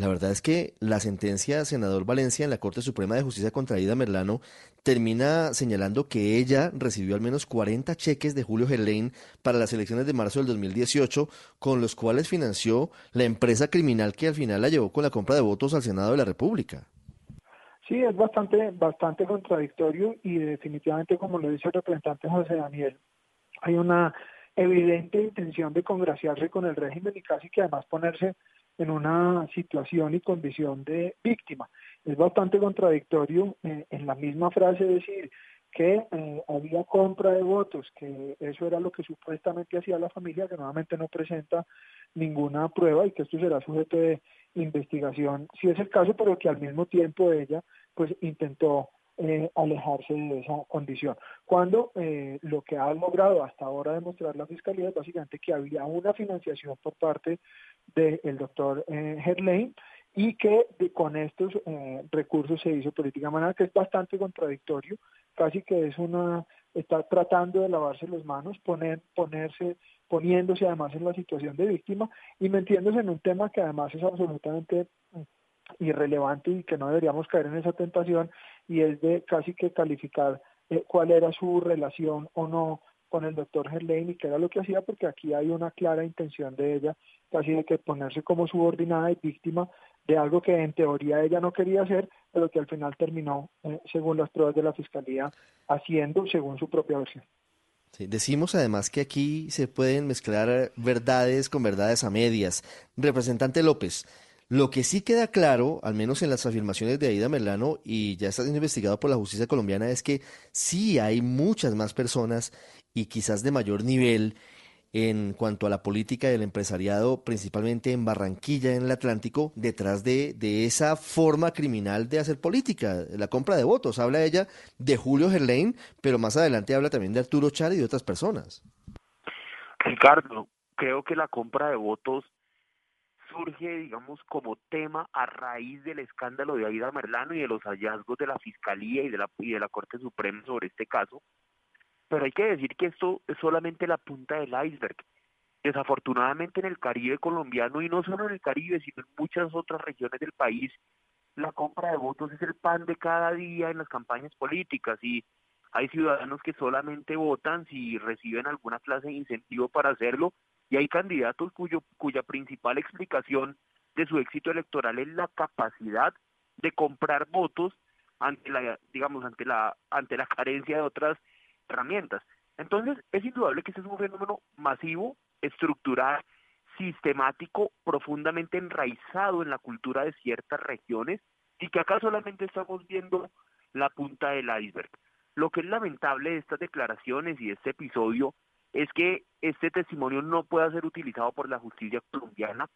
Speaker 26: La verdad es que la sentencia senador Valencia en la Corte Suprema de Justicia contra Ida Merlano termina señalando que ella recibió al menos 40 cheques de Julio Gerlain para las elecciones de marzo del 2018, con los cuales financió la empresa criminal que al final la llevó con la compra de votos al Senado de la República.
Speaker 32: Sí, es bastante, bastante contradictorio y definitivamente, como lo dice el representante José Daniel, hay una evidente intención de congraciarse con el régimen y casi que además ponerse en una situación y condición de víctima. Es bastante contradictorio eh, en la misma frase decir que eh, había compra de votos, que eso era lo que supuestamente hacía la familia, que nuevamente no presenta ninguna prueba y que esto será sujeto de investigación, si es el caso, pero que al mismo tiempo ella pues intentó eh, alejarse de esa condición. Cuando eh, lo que ha logrado hasta ahora demostrar la Fiscalía es básicamente que había una financiación por parte del doctor eh, y que con estos eh, recursos se hizo política manera que es bastante contradictorio, casi que es una está tratando de lavarse las manos, poner ponerse poniéndose además en la situación de víctima y metiéndose en un tema que además es absolutamente mm, irrelevante y que no deberíamos caer en esa tentación y es de casi que calificar eh, cuál era su relación o no con el doctor Gerlain y qué era lo que hacía porque aquí hay una clara intención de ella casi de que ponerse como subordinada y víctima de algo que en teoría ella no quería hacer pero que al final terminó eh, según las pruebas de la fiscalía haciendo según su propia versión.
Speaker 26: Sí, decimos además que aquí se pueden mezclar verdades con verdades a medias. Representante López, lo que sí queda claro, al menos en las afirmaciones de Aida Merlano, y ya está siendo investigado por la justicia colombiana, es que sí hay muchas más personas y quizás de mayor nivel en cuanto a la política del empresariado, principalmente en Barranquilla, en el Atlántico, detrás de, de esa forma criminal de hacer política, la compra de votos. Habla ella de Julio Gerlain, pero más adelante habla también de Arturo Char y de otras personas.
Speaker 33: Ricardo, creo que la compra de votos surge, digamos, como tema a raíz del escándalo de Aida Merlano y de los hallazgos de la Fiscalía y de la, y de la Corte Suprema sobre este caso. Pero hay que decir que esto es solamente la punta del iceberg. Desafortunadamente en el Caribe colombiano, y no solo en el Caribe, sino en muchas otras regiones del país, la compra de votos es el pan de cada día en las campañas políticas y hay ciudadanos que solamente votan si reciben alguna clase de incentivo para hacerlo y hay candidatos cuyo, cuya principal explicación de su éxito electoral es la capacidad de comprar votos ante la digamos ante la ante la carencia de otras herramientas. Entonces, es indudable que este es un fenómeno masivo, estructural, sistemático, profundamente enraizado en la cultura de ciertas regiones y que acá solamente estamos viendo la punta del iceberg. Lo que es lamentable de estas declaraciones y de este episodio es que este testimonio no pueda ser utilizado por la justicia colombiana.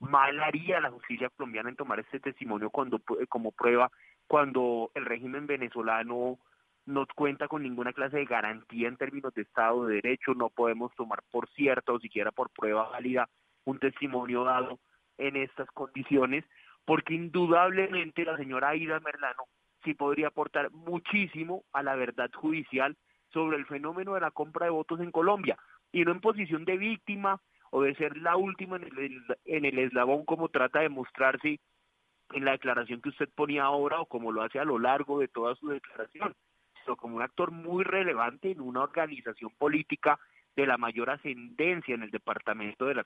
Speaker 33: Mal haría la justicia colombiana en tomar este testimonio cuando, como prueba cuando el régimen venezolano no cuenta con ninguna clase de garantía en términos de Estado de Derecho, no podemos tomar por cierto o siquiera por prueba válida un testimonio dado en estas condiciones, porque indudablemente la señora Aida Merlano sí podría aportar muchísimo a la verdad judicial sobre el fenómeno de la compra de votos en Colombia, y no en posición de víctima o de ser la última en el, en el eslabón como trata de mostrarse en la declaración que usted ponía ahora o como lo hace a lo largo de toda su declaración, sino como un actor muy relevante en una organización política de la mayor ascendencia en el departamento del,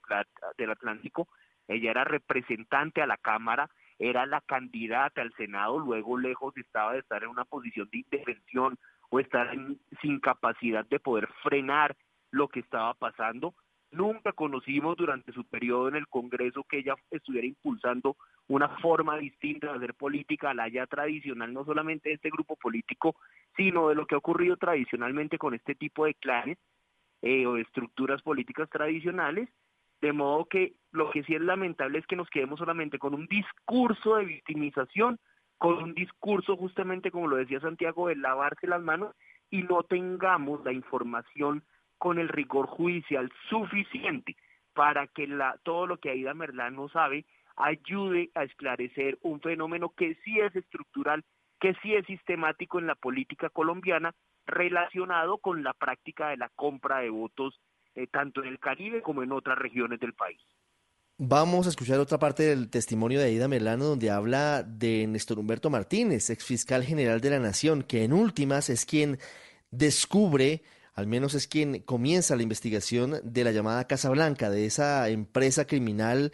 Speaker 33: del Atlántico. Ella era representante a la Cámara, era la candidata al Senado, luego lejos estaba de estar en una posición de intervención o estar en, sin capacidad de poder frenar lo que estaba pasando. Nunca conocimos durante su periodo en el Congreso que ella estuviera impulsando una forma distinta de hacer política a la ya tradicional, no solamente de este grupo político, sino de lo que ha ocurrido tradicionalmente con este tipo de clanes eh, o estructuras políticas tradicionales, de modo que lo que sí es lamentable es que nos quedemos solamente con un discurso de victimización, con un discurso justamente como lo decía Santiago de lavarse las manos y no tengamos la información con el rigor judicial suficiente para que la, todo lo que Aida Merlano sabe ayude a esclarecer un fenómeno que sí es estructural, que sí es sistemático en la política colombiana, relacionado con la práctica de la compra de votos eh, tanto en el Caribe como en otras regiones del país.
Speaker 26: Vamos a escuchar otra parte del testimonio de Aida Melano donde habla de Néstor Humberto Martínez, ex fiscal general de la Nación, que en últimas es quien descubre al menos es quien comienza la investigación de la llamada Casa Blanca, de esa empresa criminal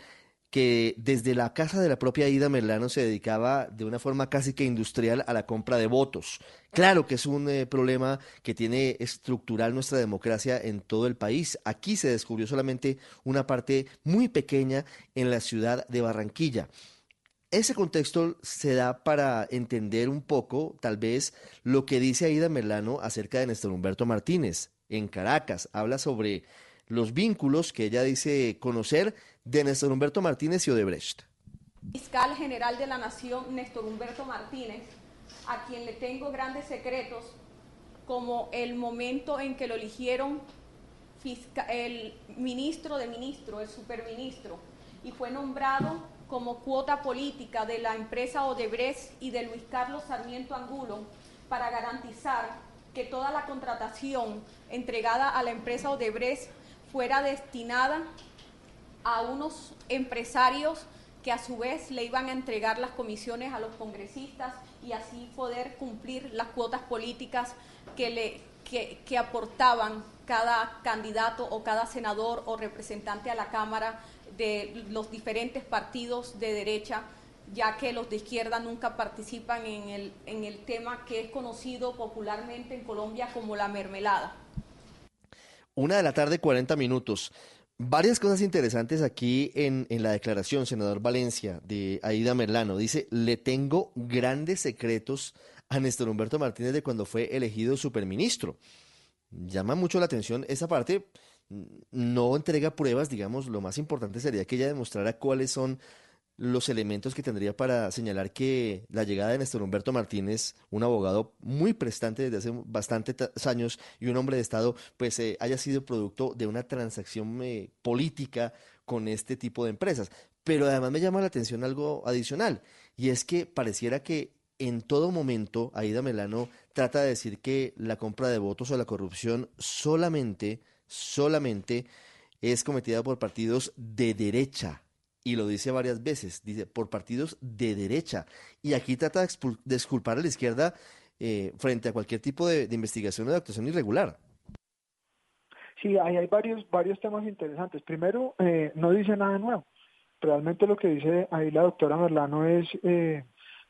Speaker 26: que desde la casa de la propia Ida Merlano se dedicaba de una forma casi que industrial a la compra de votos. Claro que es un eh, problema que tiene estructural nuestra democracia en todo el país. Aquí se descubrió solamente una parte muy pequeña en la ciudad de Barranquilla. Ese contexto se da para entender un poco, tal vez, lo que dice Aida Merlano acerca de Néstor Humberto Martínez en Caracas. Habla sobre los vínculos que ella dice conocer de Néstor Humberto Martínez y Odebrecht.
Speaker 31: Fiscal General de la Nación, Néstor Humberto Martínez, a quien le tengo grandes secretos, como el momento en que lo eligieron el ministro de ministro, el superministro, y fue nombrado como cuota política de la empresa Odebrecht y de Luis Carlos Sarmiento Angulo para garantizar que toda la contratación entregada a la empresa Odebrecht fuera destinada a unos empresarios que a su vez le iban a entregar las comisiones a los congresistas y así poder cumplir las cuotas políticas que, le, que, que aportaban cada candidato o cada senador o representante a la Cámara de los diferentes partidos de derecha, ya que los de izquierda nunca participan en el, en el tema que es conocido popularmente en Colombia como la mermelada.
Speaker 26: Una de la tarde, 40 minutos. Varias cosas interesantes aquí en, en, la declaración, senador Valencia, de Aida Merlano. Dice, le tengo grandes secretos a Néstor Humberto Martínez de cuando fue elegido superministro. Llama mucho la atención esa parte. No entrega pruebas, digamos, lo más importante sería que ella demostrara cuáles son los elementos que tendría para señalar que la llegada de Néstor Humberto Martínez, un abogado muy prestante desde hace bastantes años y un hombre de Estado, pues eh, haya sido producto de una transacción eh, política con este tipo de empresas. Pero además me llama la atención algo adicional, y es que pareciera que en todo momento Aida Melano trata de decir que la compra de votos o la corrupción solamente, solamente es cometida por partidos de derecha y lo dice varias veces, dice, por partidos de derecha. Y aquí trata de exculpar a la izquierda eh, frente a cualquier tipo de, investigación o de actuación irregular.
Speaker 32: Sí, ahí hay varios, varios temas interesantes. Primero, eh, no dice nada nuevo. Realmente lo que dice ahí la doctora Merlano es eh,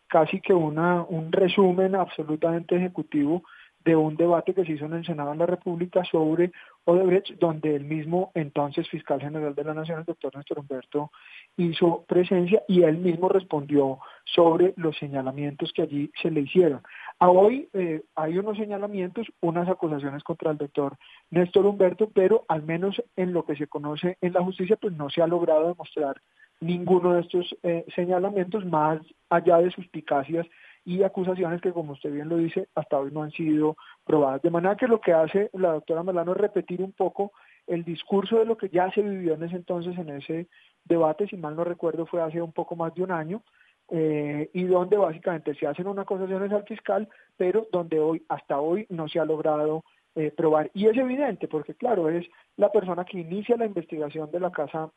Speaker 32: casi que una, un resumen absolutamente ejecutivo de un debate que se hizo en el Senado de la República sobre Odebrecht, donde el mismo entonces fiscal general de la Nación, el doctor Néstor Humberto, hizo presencia y él mismo respondió sobre los señalamientos que allí se le hicieron. A hoy eh, hay unos señalamientos, unas acusaciones contra el doctor Néstor Humberto, pero al menos en lo que se conoce en la justicia, pues no se ha logrado demostrar ninguno de estos eh, señalamientos más allá de suspicacias y acusaciones que, como usted bien lo dice, hasta hoy no han sido probadas. De manera que lo que hace la doctora Melano es repetir un poco el discurso de lo que ya se vivió en ese entonces, en ese debate, si mal no recuerdo, fue hace un poco más de un año, eh, y donde básicamente se hacen unas acusaciones al fiscal, pero donde hoy, hasta hoy, no se ha logrado eh, probar. Y es evidente, porque claro, es la persona que inicia la investigación de la Casa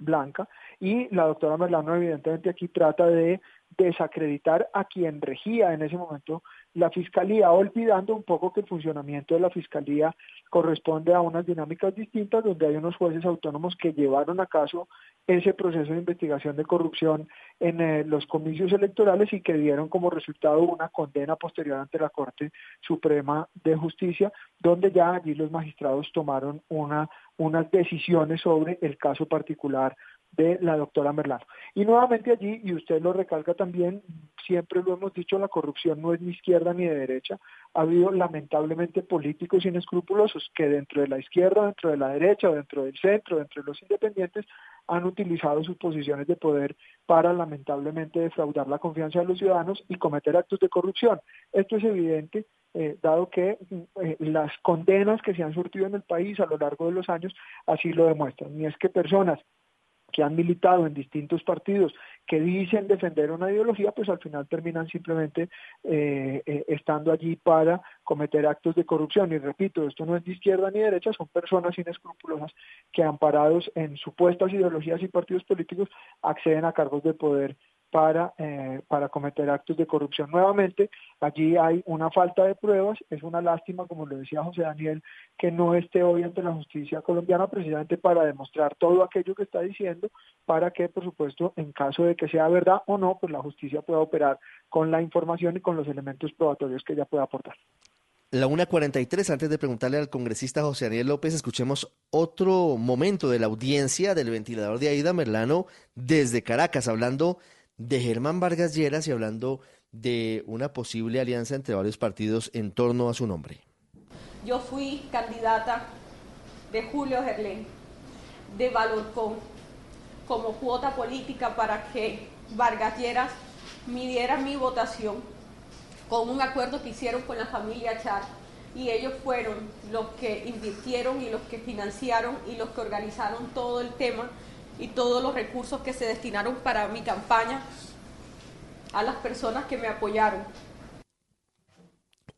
Speaker 32: Blanca y la doctora Merlano evidentemente aquí trata de desacreditar a quien regía en ese momento la fiscalía, olvidando un poco que el funcionamiento de la fiscalía corresponde a unas dinámicas distintas donde hay unos jueces autónomos que llevaron a caso ese proceso de investigación de corrupción en eh, los comicios electorales y que dieron como resultado una condena posterior ante la Corte Suprema de Justicia, donde ya allí los magistrados tomaron una, unas decisiones sobre el caso particular de la doctora Merlano. Y nuevamente allí, y usted lo recalca también, siempre lo hemos dicho, la corrupción no es ni izquierda ni de derecha. Ha habido lamentablemente políticos inescrupulosos que dentro de la izquierda, dentro de la derecha, dentro del centro, dentro de los independientes, han utilizado sus posiciones de poder para lamentablemente defraudar la confianza de los ciudadanos y cometer actos de corrupción. Esto es evidente eh, dado que eh, las condenas que se han surtido en el país a lo largo de los años así lo demuestran. Y es que personas que han militado en distintos partidos que dicen defender una ideología, pues al final terminan simplemente eh, eh, estando allí para cometer actos de corrupción. Y repito, esto no es de izquierda ni derecha, son personas inescrupulosas que amparados en supuestas ideologías y partidos políticos acceden a cargos de poder para, eh, para cometer actos de corrupción. Nuevamente, allí hay una falta de pruebas, es una lástima, como lo decía José Daniel, que no esté hoy ante la justicia colombiana precisamente para demostrar todo aquello que está diciendo, para que, por supuesto, en caso de que sea verdad o no, pues la justicia pueda operar con la información y con los elementos probatorios que ella pueda aportar.
Speaker 26: La 1.43, antes de preguntarle al congresista José Daniel López, escuchemos otro momento de la audiencia del ventilador de Aida Merlano desde Caracas, hablando Germán Vargas Lleras y hablando de una posible alianza entre varios partidos en torno a su nombre.
Speaker 31: Yo fui candidata de Julio Gerlén, de Valorcón, como cuota política para que Vargas Lleras midiera mi votación con un acuerdo que hicieron con la familia Char y ellos fueron los que invirtieron y los que financiaron y los que organizaron todo el tema y todos los recursos que se destinaron para mi campaña a las personas que me apoyaron.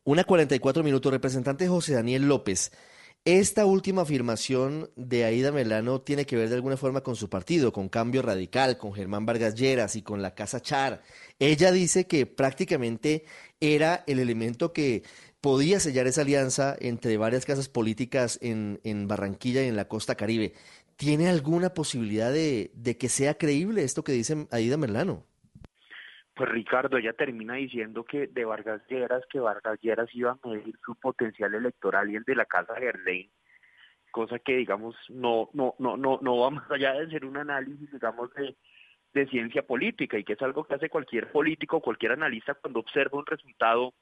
Speaker 26: Una 44 minutos, representante José Daniel López. Esta última afirmación de Aida Melano tiene que ver de alguna forma con su partido, con Cambio Radical, con Germán Vargas Lleras y con la Casa Char. Ella dice que prácticamente era el elemento que podía sellar esa alianza entre varias casas políticas en, en Barranquilla y en la costa caribe. ¿Tiene alguna posibilidad de, de que sea creíble esto que dice Aida Melano?
Speaker 33: Pues Ricardo, ella termina diciendo que de Vargas Lleras, que Vargas Lleras iba a medir su potencial electoral y el de la Casa Gerlain, cosa que digamos no, no, no, no, no va más allá de ser un análisis, digamos, de, de ciencia política y que es algo que hace cualquier político, cualquier analista cuando observa un resultado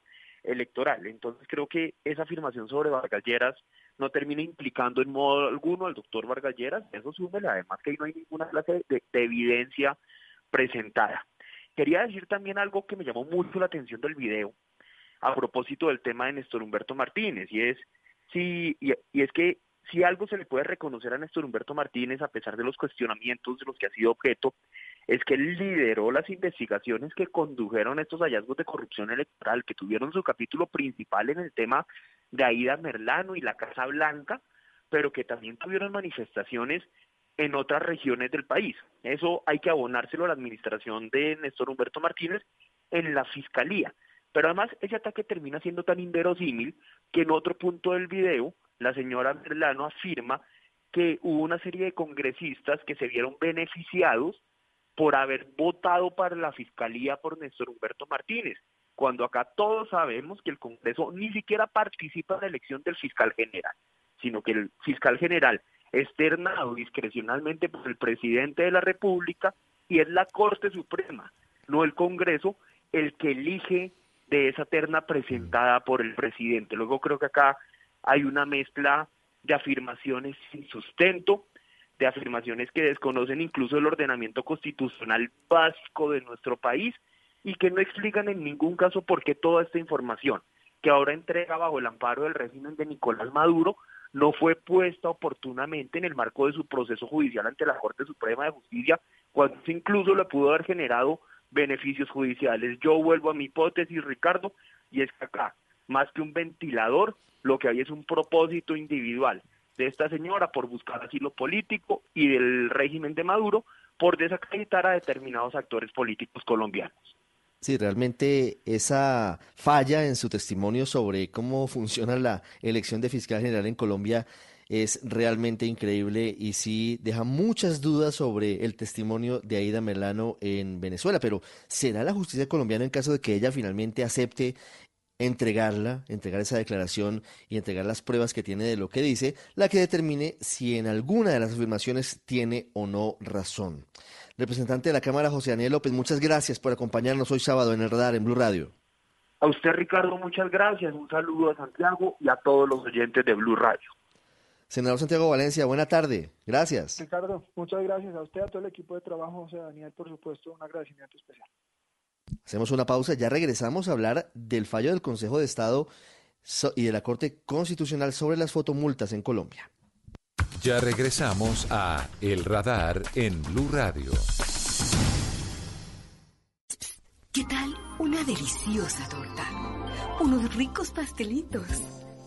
Speaker 33: electoral. Entonces creo que esa afirmación sobre Vargas Lleras no termina implicando en modo alguno al doctor Vargas Lleras, eso súmele además que ahí no hay ninguna clase de, de evidencia presentada. Quería decir también algo que me llamó mucho la atención del video a propósito del tema de Néstor Humberto Martínez y es y, y, es que si algo se le puede reconocer a Néstor Humberto Martínez a pesar de los cuestionamientos de los que ha sido objeto es que lideró las investigaciones que condujeron estos hallazgos de corrupción electoral que tuvieron su capítulo principal en el tema de Aida Merlano y la Casa Blanca, pero que también tuvieron manifestaciones en otras regiones del país. Eso hay que abonárselo a la administración de Néstor Humberto Martínez en la fiscalía. Pero además ese ataque termina siendo tan inverosímil que en otro punto del video la señora Merlano afirma que hubo una serie de congresistas que se vieron beneficiados por haber votado para la fiscalía por Néstor Humberto Martínez, cuando acá todos sabemos que el Congreso ni siquiera participa en la elección del fiscal general, sino que el fiscal general externado discrecionalmente por el presidente de la República y es la Corte Suprema, no el Congreso, el que elige de esa terna presentada por el presidente. Luego creo que acá hay una mezcla de afirmaciones sin sustento, de afirmaciones que desconocen incluso el ordenamiento constitucional básico de nuestro país y que no explican en ningún caso por qué toda esta información que ahora entrega bajo el amparo del régimen de Nicolás Maduro no fue puesta oportunamente en el marco de su proceso judicial ante la Corte Suprema de Justicia, cuando incluso le pudo haber generado beneficios judiciales. Yo vuelvo a mi hipótesis, Ricardo, y es que acá, más que un ventilador, lo que hay es un propósito individual de esta señora por buscar asilo político y del régimen de Maduro por desacreditar a determinados actores políticos colombianos.
Speaker 26: Sí, realmente esa falla en su testimonio sobre cómo funciona la elección de fiscal general en Colombia es realmente increíble y sí deja muchas dudas sobre el testimonio de Aida Melano en Venezuela. Pero ¿será la justicia colombiana en caso de que ella finalmente acepte entregarla, entregar esa declaración y entregar las pruebas que tiene de lo que dice, la que determine si en alguna de las afirmaciones tiene o no razón? Representante de la Cámara, José Daniel López, muchas gracias por acompañarnos hoy sábado en el radar en Blue Radio.
Speaker 33: A usted, Ricardo, muchas gracias. Un saludo a Santiago y a todos los oyentes de Blue Radio.
Speaker 26: Senador Santiago Valencia, buena tarde. Gracias.
Speaker 32: Ricardo, muchas gracias a usted, a todo el equipo de trabajo, José Daniel, por supuesto, un agradecimiento especial.
Speaker 26: Hacemos una pausa, ya regresamos a hablar del fallo del Consejo de Estado y de la Corte Constitucional sobre las fotomultas en Colombia.
Speaker 3: Ya regresamos a El Radar en Blue Radio.
Speaker 25: ¿Qué tal una deliciosa torta? Unos ricos pastelitos,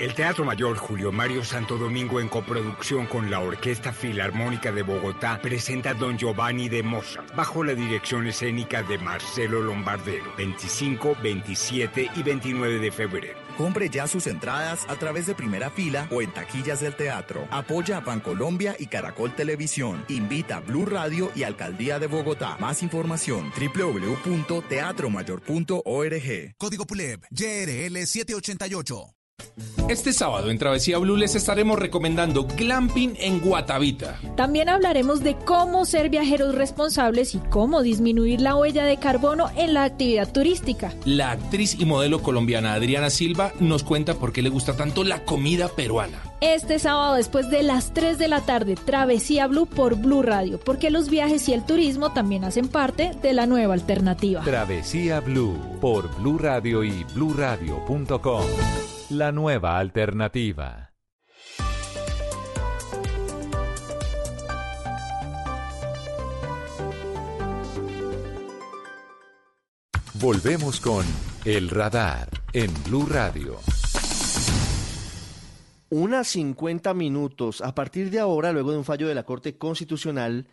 Speaker 34: El Teatro Mayor Julio Mario Santo Domingo en coproducción con la Orquesta Filarmónica de Bogotá presenta Don Giovanni de Mozart bajo la dirección escénica de Marcelo Lombardero 25, 27 y 29 de febrero.
Speaker 35: Compre ya sus entradas a través de primera fila o en taquillas del teatro. Apoya a Bancolombia y Caracol Televisión. Invita a Blue Radio y Alcaldía de Bogotá. Más información www.teatromayor.org.
Speaker 36: Código PULEB, YRL 788.
Speaker 37: Este sábado en Travesía Blue les estaremos recomendando glamping en Guatavita.
Speaker 38: También hablaremos de cómo ser viajeros responsables y cómo disminuir la huella de carbono en la actividad turística.
Speaker 37: La actriz y modelo colombiana Adriana Silva nos cuenta por qué le gusta tanto la comida peruana.
Speaker 38: Este sábado después de las 3 de la tarde, Travesía Blue por Blue Radio, porque los viajes y el turismo también hacen parte de la nueva alternativa.
Speaker 3: Travesía Blue por Blue Radio y bluradio.com. La nueva alternativa. Volvemos con El Radar en Blue Radio.
Speaker 26: Unas 50 minutos. A partir de ahora, luego de un fallo de la Corte Constitucional,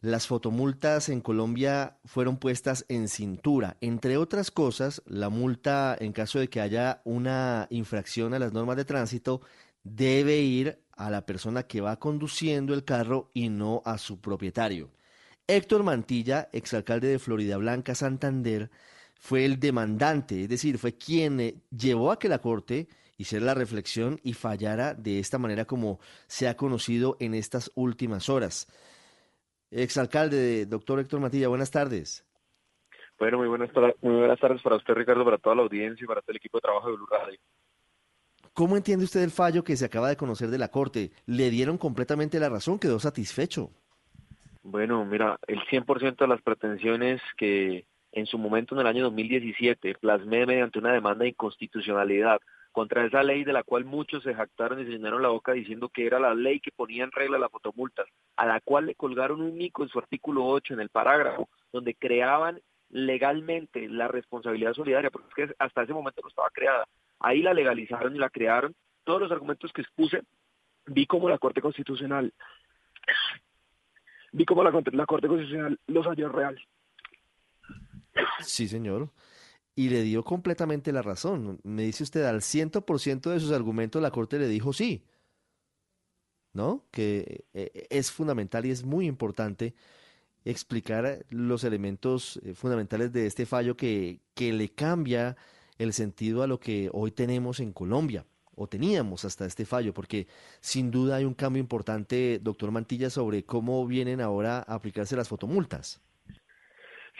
Speaker 26: las fotomultas en Colombia fueron puestas en cintura. Entre otras cosas, la multa en caso de que haya una infracción a las normas de tránsito debe ir a la persona que va conduciendo el carro y no a su propietario. Héctor Mantilla, exalcalde de Florida Blanca, Santander, fue el demandante, es decir, fue quien eh, llevó a que la Corte hiciera la reflexión y fallara de esta manera como se ha conocido en estas últimas horas. Exalcalde, doctor Héctor Mantilla, buenas tardes.
Speaker 39: Bueno, muy buenas, muy buenas tardes para usted, Ricardo, para toda la audiencia y para todo el equipo de trabajo de Blue Radio.
Speaker 26: ¿Cómo entiende usted el fallo que se acaba de conocer de la Corte? ¿Le dieron completamente la razón? ¿Quedó satisfecho?
Speaker 39: Bueno, mira, el 100% de las pretensiones que en su momento en el año 2017 plasmé mediante una demanda de inconstitucionalidad contra esa ley de la cual muchos se jactaron y se llenaron la boca diciendo que era la ley que ponía en regla las fotomultas, a la cual le colgaron un mico en su artículo 8 en el parágrafo, donde creaban legalmente la responsabilidad solidaria, porque es que hasta ese momento no estaba creada. Ahí la legalizaron y la crearon. Todos los argumentos que expuse, vi como la Corte Constitucional, vi como la, la Corte Constitucional los halló real.
Speaker 26: Sí, señor. Y le dio completamente la razón. Me dice usted, al 100% de sus argumentos la Corte le dijo sí. ¿No? Que eh, es fundamental y es muy importante explicar los elementos eh, fundamentales de este fallo que, que le cambia el sentido a lo que hoy tenemos en Colombia, o teníamos hasta este fallo, porque sin duda hay un cambio importante, doctor Mantilla, sobre cómo vienen ahora a aplicarse las fotomultas.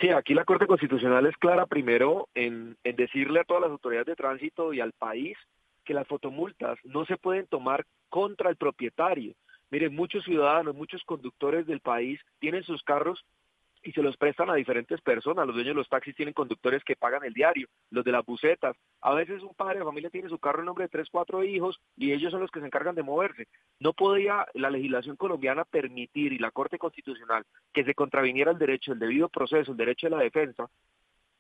Speaker 39: Sí, aquí la Corte Constitucional es clara primero en, en decirle a todas las autoridades de tránsito y al país que las fotomultas no se pueden tomar contra el propietario. Miren, muchos ciudadanos, muchos conductores del país tienen sus carros y se los prestan a diferentes personas. Los dueños de los taxis tienen conductores que pagan el diario, los de las bucetas. A veces un padre de familia tiene su carro en nombre de tres, cuatro hijos y ellos son los que se encargan de moverse. No podía la legislación colombiana permitir y la Corte Constitucional que se contraviniera el derecho, el debido proceso, el derecho de la defensa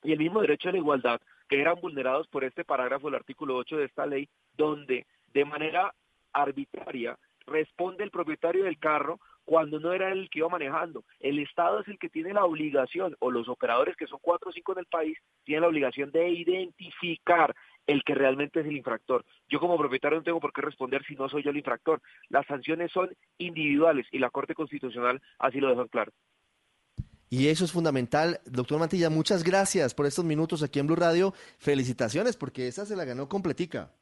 Speaker 39: y el mismo derecho a la igualdad que eran vulnerados por este parágrafo del artículo 8 de esta ley, donde de manera arbitraria responde el propietario del carro cuando no era él el que iba manejando. El Estado es el que tiene la obligación, o los operadores que son cuatro o cinco en el país, tienen la obligación de identificar el que realmente es el infractor. Yo como propietario no tengo por qué responder si no soy yo el infractor. Las sanciones son individuales y la Corte Constitucional así lo dejó en claro.
Speaker 26: Y eso es fundamental. Doctor Mantilla, muchas gracias por estos minutos aquí en Blue Radio. Felicitaciones porque esa se la ganó completica.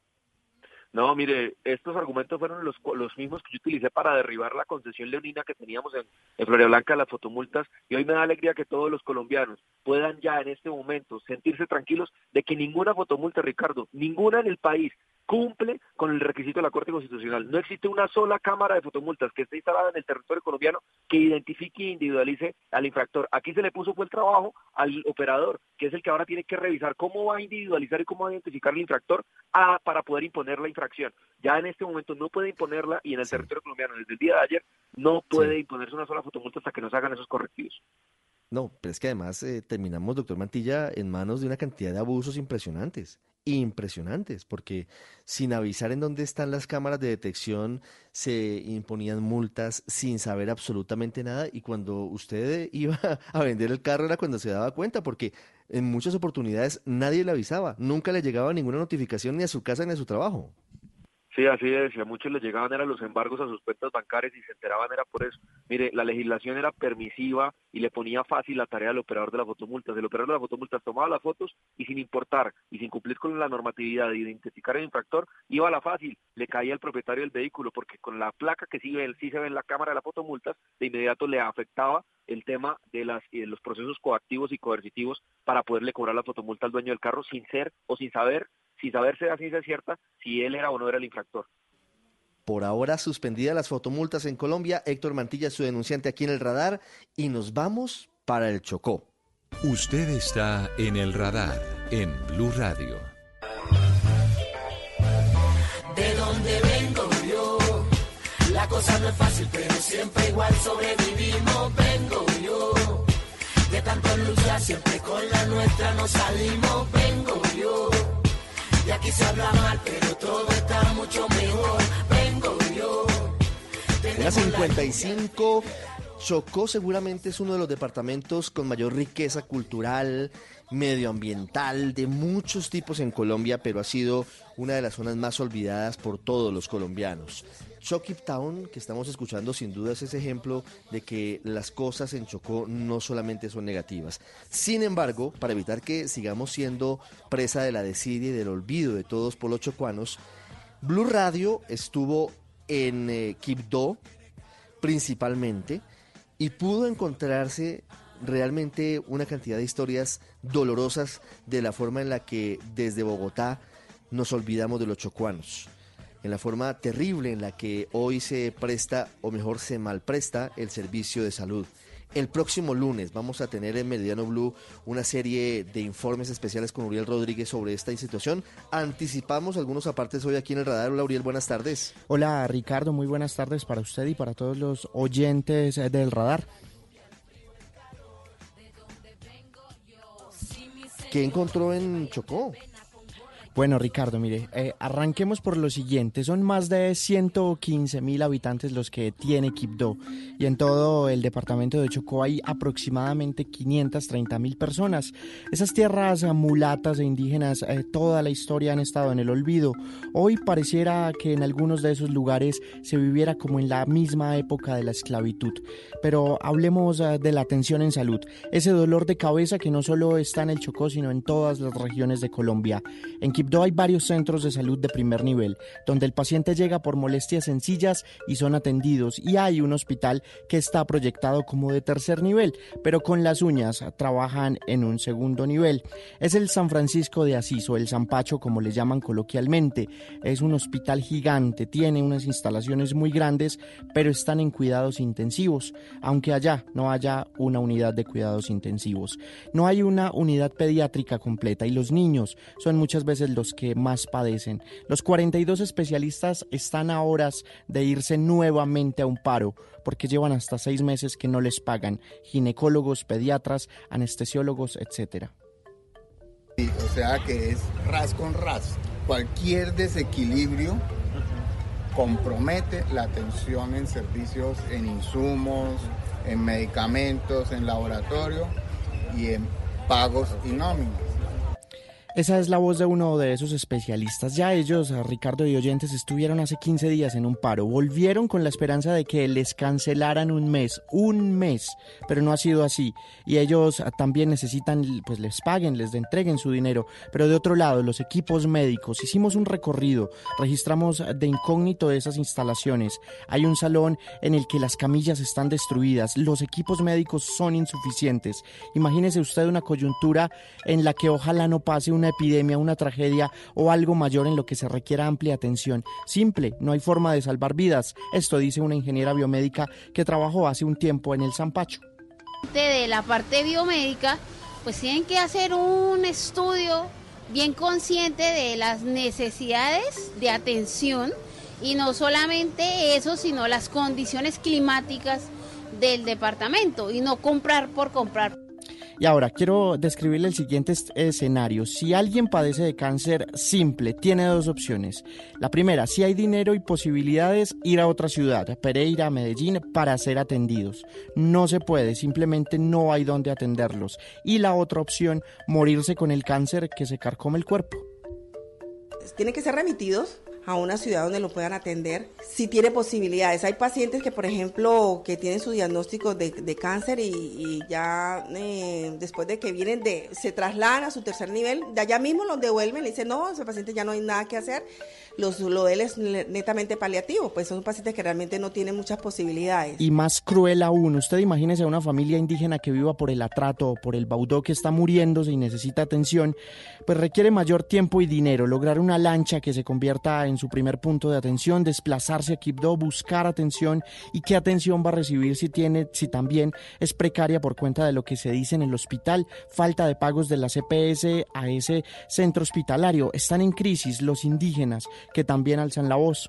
Speaker 39: No, mire, estos argumentos fueron los, los mismos que yo utilicé para derribar la concesión leonina que teníamos en, en Blanca, las fotomultas, y hoy me da alegría que todos los colombianos puedan ya en este momento sentirse tranquilos de que ninguna fotomulta, Ricardo, ninguna en el país cumple con el requisito de la Corte Constitucional. No existe una sola cámara de fotomultas que esté instalada en el territorio colombiano que identifique e individualice al infractor. Aquí se le puso fue el trabajo al operador, que es el que ahora tiene que revisar cómo va a individualizar y cómo va a identificar al infractor a, para poder imponer la infracción. Ya en este momento no puede imponerla y en el territorio colombiano desde el día de ayer no puede imponerse una sola fotomulta hasta que nos hagan esos correctivos.
Speaker 26: No, pero es que además eh, terminamos, doctor Mantilla, en manos de una cantidad de abusos impresionantes, impresionantes, porque sin avisar en dónde están las cámaras de detección se imponían multas sin saber absolutamente nada y cuando usted [LAUGHS] iba a vender el carro era cuando se daba cuenta, porque en muchas oportunidades nadie le avisaba, nunca le llegaba ninguna notificación ni a su casa ni a su trabajo.
Speaker 39: Sí, así es, a muchos les llegaban eran los embargos a sus cuentas bancarias y se enteraban era por eso. Mire, la legislación era permisiva y le ponía fácil la tarea al operador de las fotomultas. El operador de las fotomultas tomaba las fotos y sin importar y sin cumplir con la normatividad de identificar al infractor, iba a la fácil, le caía al propietario del vehículo, porque con la placa que sí, ve, sí se ve en la cámara de las fotomultas, de inmediato le afectaba el tema de, las, de los procesos coactivos y coercitivos para poderle cobrar la fotomulta al dueño del carro sin ser o sin saber sin saber si ciencia cierta si él era o no era el infractor.
Speaker 26: Por ahora suspendidas las fotomultas en Colombia, Héctor Mantilla es su denunciante aquí en el radar y nos vamos para el Chocó.
Speaker 3: Usted está en el radar en Blue Radio.
Speaker 40: De donde vengo yo, la cosa no es fácil, pero siempre igual sobrevivimos. Vengo yo, de tanto luchar, siempre con la nuestra nos salimos. Vengo yo, y aquí se habla mal, pero todo está mucho mejor. Vengo yo.
Speaker 26: En la 55, Chocó seguramente es uno de los departamentos con mayor riqueza cultural, medioambiental, de muchos tipos en Colombia, pero ha sido una de las zonas más olvidadas por todos los colombianos. Chocó Town, que estamos escuchando, sin duda es ese ejemplo de que las cosas en Chocó no solamente son negativas. Sin embargo, para evitar que sigamos siendo presa de la desidia y del olvido de todos por los chocuanos, Blue Radio estuvo en eh, Quibdó principalmente y pudo encontrarse realmente una cantidad de historias dolorosas de la forma en la que desde Bogotá nos olvidamos de los chocuanos, en la forma terrible en la que hoy se presta, o mejor se malpresta, el servicio de salud. El próximo lunes vamos a tener en Meridiano Blue una serie de informes especiales con Uriel Rodríguez sobre esta situación. Anticipamos algunos apartes hoy aquí en el radar. Hola Uriel, buenas tardes.
Speaker 41: Hola Ricardo, muy buenas tardes para usted y para todos los oyentes eh, del radar.
Speaker 26: ¿Qué encontró en Chocó?
Speaker 41: Bueno, Ricardo, mire, eh, arranquemos por lo siguiente. Son más de 115 mil habitantes los que tiene Quibdó y en todo el departamento de Chocó hay aproximadamente 530 mil personas. Esas tierras mulatas e indígenas eh, toda la historia han estado en el olvido. Hoy pareciera que en algunos de esos lugares se viviera como en la misma época de la esclavitud. Pero hablemos eh, de la atención en salud, ese dolor de cabeza que no solo está en el Chocó, sino en todas las regiones de Colombia. En hay varios centros de salud de primer nivel, donde el paciente llega por molestias sencillas y son atendidos, y hay un hospital que está proyectado como de tercer nivel, pero con las uñas trabajan en un segundo nivel. Es el San Francisco de Asís o el San Pacho como le llaman coloquialmente. Es un hospital gigante, tiene unas instalaciones muy grandes, pero están en cuidados intensivos, aunque allá no haya una unidad de cuidados intensivos. No hay una unidad pediátrica completa y los niños son muchas veces los que más padecen. Los 42 especialistas están a horas de irse nuevamente a un paro porque llevan hasta seis meses que no les pagan. Ginecólogos, pediatras, anestesiólogos, etcétera.
Speaker 42: O sea que es ras con ras. Cualquier desequilibrio compromete la atención en servicios, en insumos, en medicamentos, en laboratorio y en pagos y nóminas.
Speaker 41: Esa es la voz de uno de esos especialistas. Ya ellos, Ricardo y oyentes, estuvieron hace 15 días en un paro. Volvieron con la esperanza de que les cancelaran un mes, un mes, pero no ha sido así. Y ellos también necesitan, pues les paguen, les entreguen su dinero. Pero de otro lado, los equipos médicos, hicimos un recorrido, registramos de incógnito esas instalaciones. Hay un salón en el que las camillas están destruidas, los equipos médicos son insuficientes. Imagínese usted una coyuntura en la que ojalá no pase una epidemia, una tragedia o algo mayor en lo que se requiera amplia atención. Simple, no hay forma de salvar vidas. Esto dice una ingeniera biomédica que trabajó hace un tiempo en el Zampacho.
Speaker 43: De la parte biomédica, pues tienen que hacer un estudio bien consciente de las necesidades de atención y no solamente eso, sino las condiciones climáticas del departamento y no comprar por comprar.
Speaker 41: Y ahora quiero describirle el siguiente escenario. Si alguien padece de cáncer simple, tiene dos opciones. La primera, si hay dinero y posibilidades, ir a otra ciudad, Pereira, Medellín, para ser atendidos. No se puede, simplemente no hay donde atenderlos. Y la otra opción, morirse con el cáncer que se carcome el cuerpo.
Speaker 44: Tienen que ser remitidos
Speaker 45: a una ciudad donde lo puedan atender, si tiene posibilidades. Hay pacientes que, por ejemplo, que tienen su diagnóstico de, de cáncer y, y ya eh, después de que vienen de, se trasladan a su tercer nivel, de allá mismo los devuelven, le dicen, no, ese paciente ya no hay nada que hacer, los, lo de él es netamente paliativo, pues son pacientes que realmente no tienen muchas posibilidades.
Speaker 41: Y más cruel aún, usted imagínese a una familia indígena que viva por el atrato o por el baudó que está muriéndose y necesita atención, pues requiere mayor tiempo y dinero, lograr una lancha que se convierta en su primer punto de atención, desplazarse a Quibdó, buscar atención y qué atención va a recibir si tiene, si también es precaria por cuenta de lo que se dice en el hospital, falta de pagos de la CPS a ese centro hospitalario. Están en crisis los indígenas que también alzan la voz.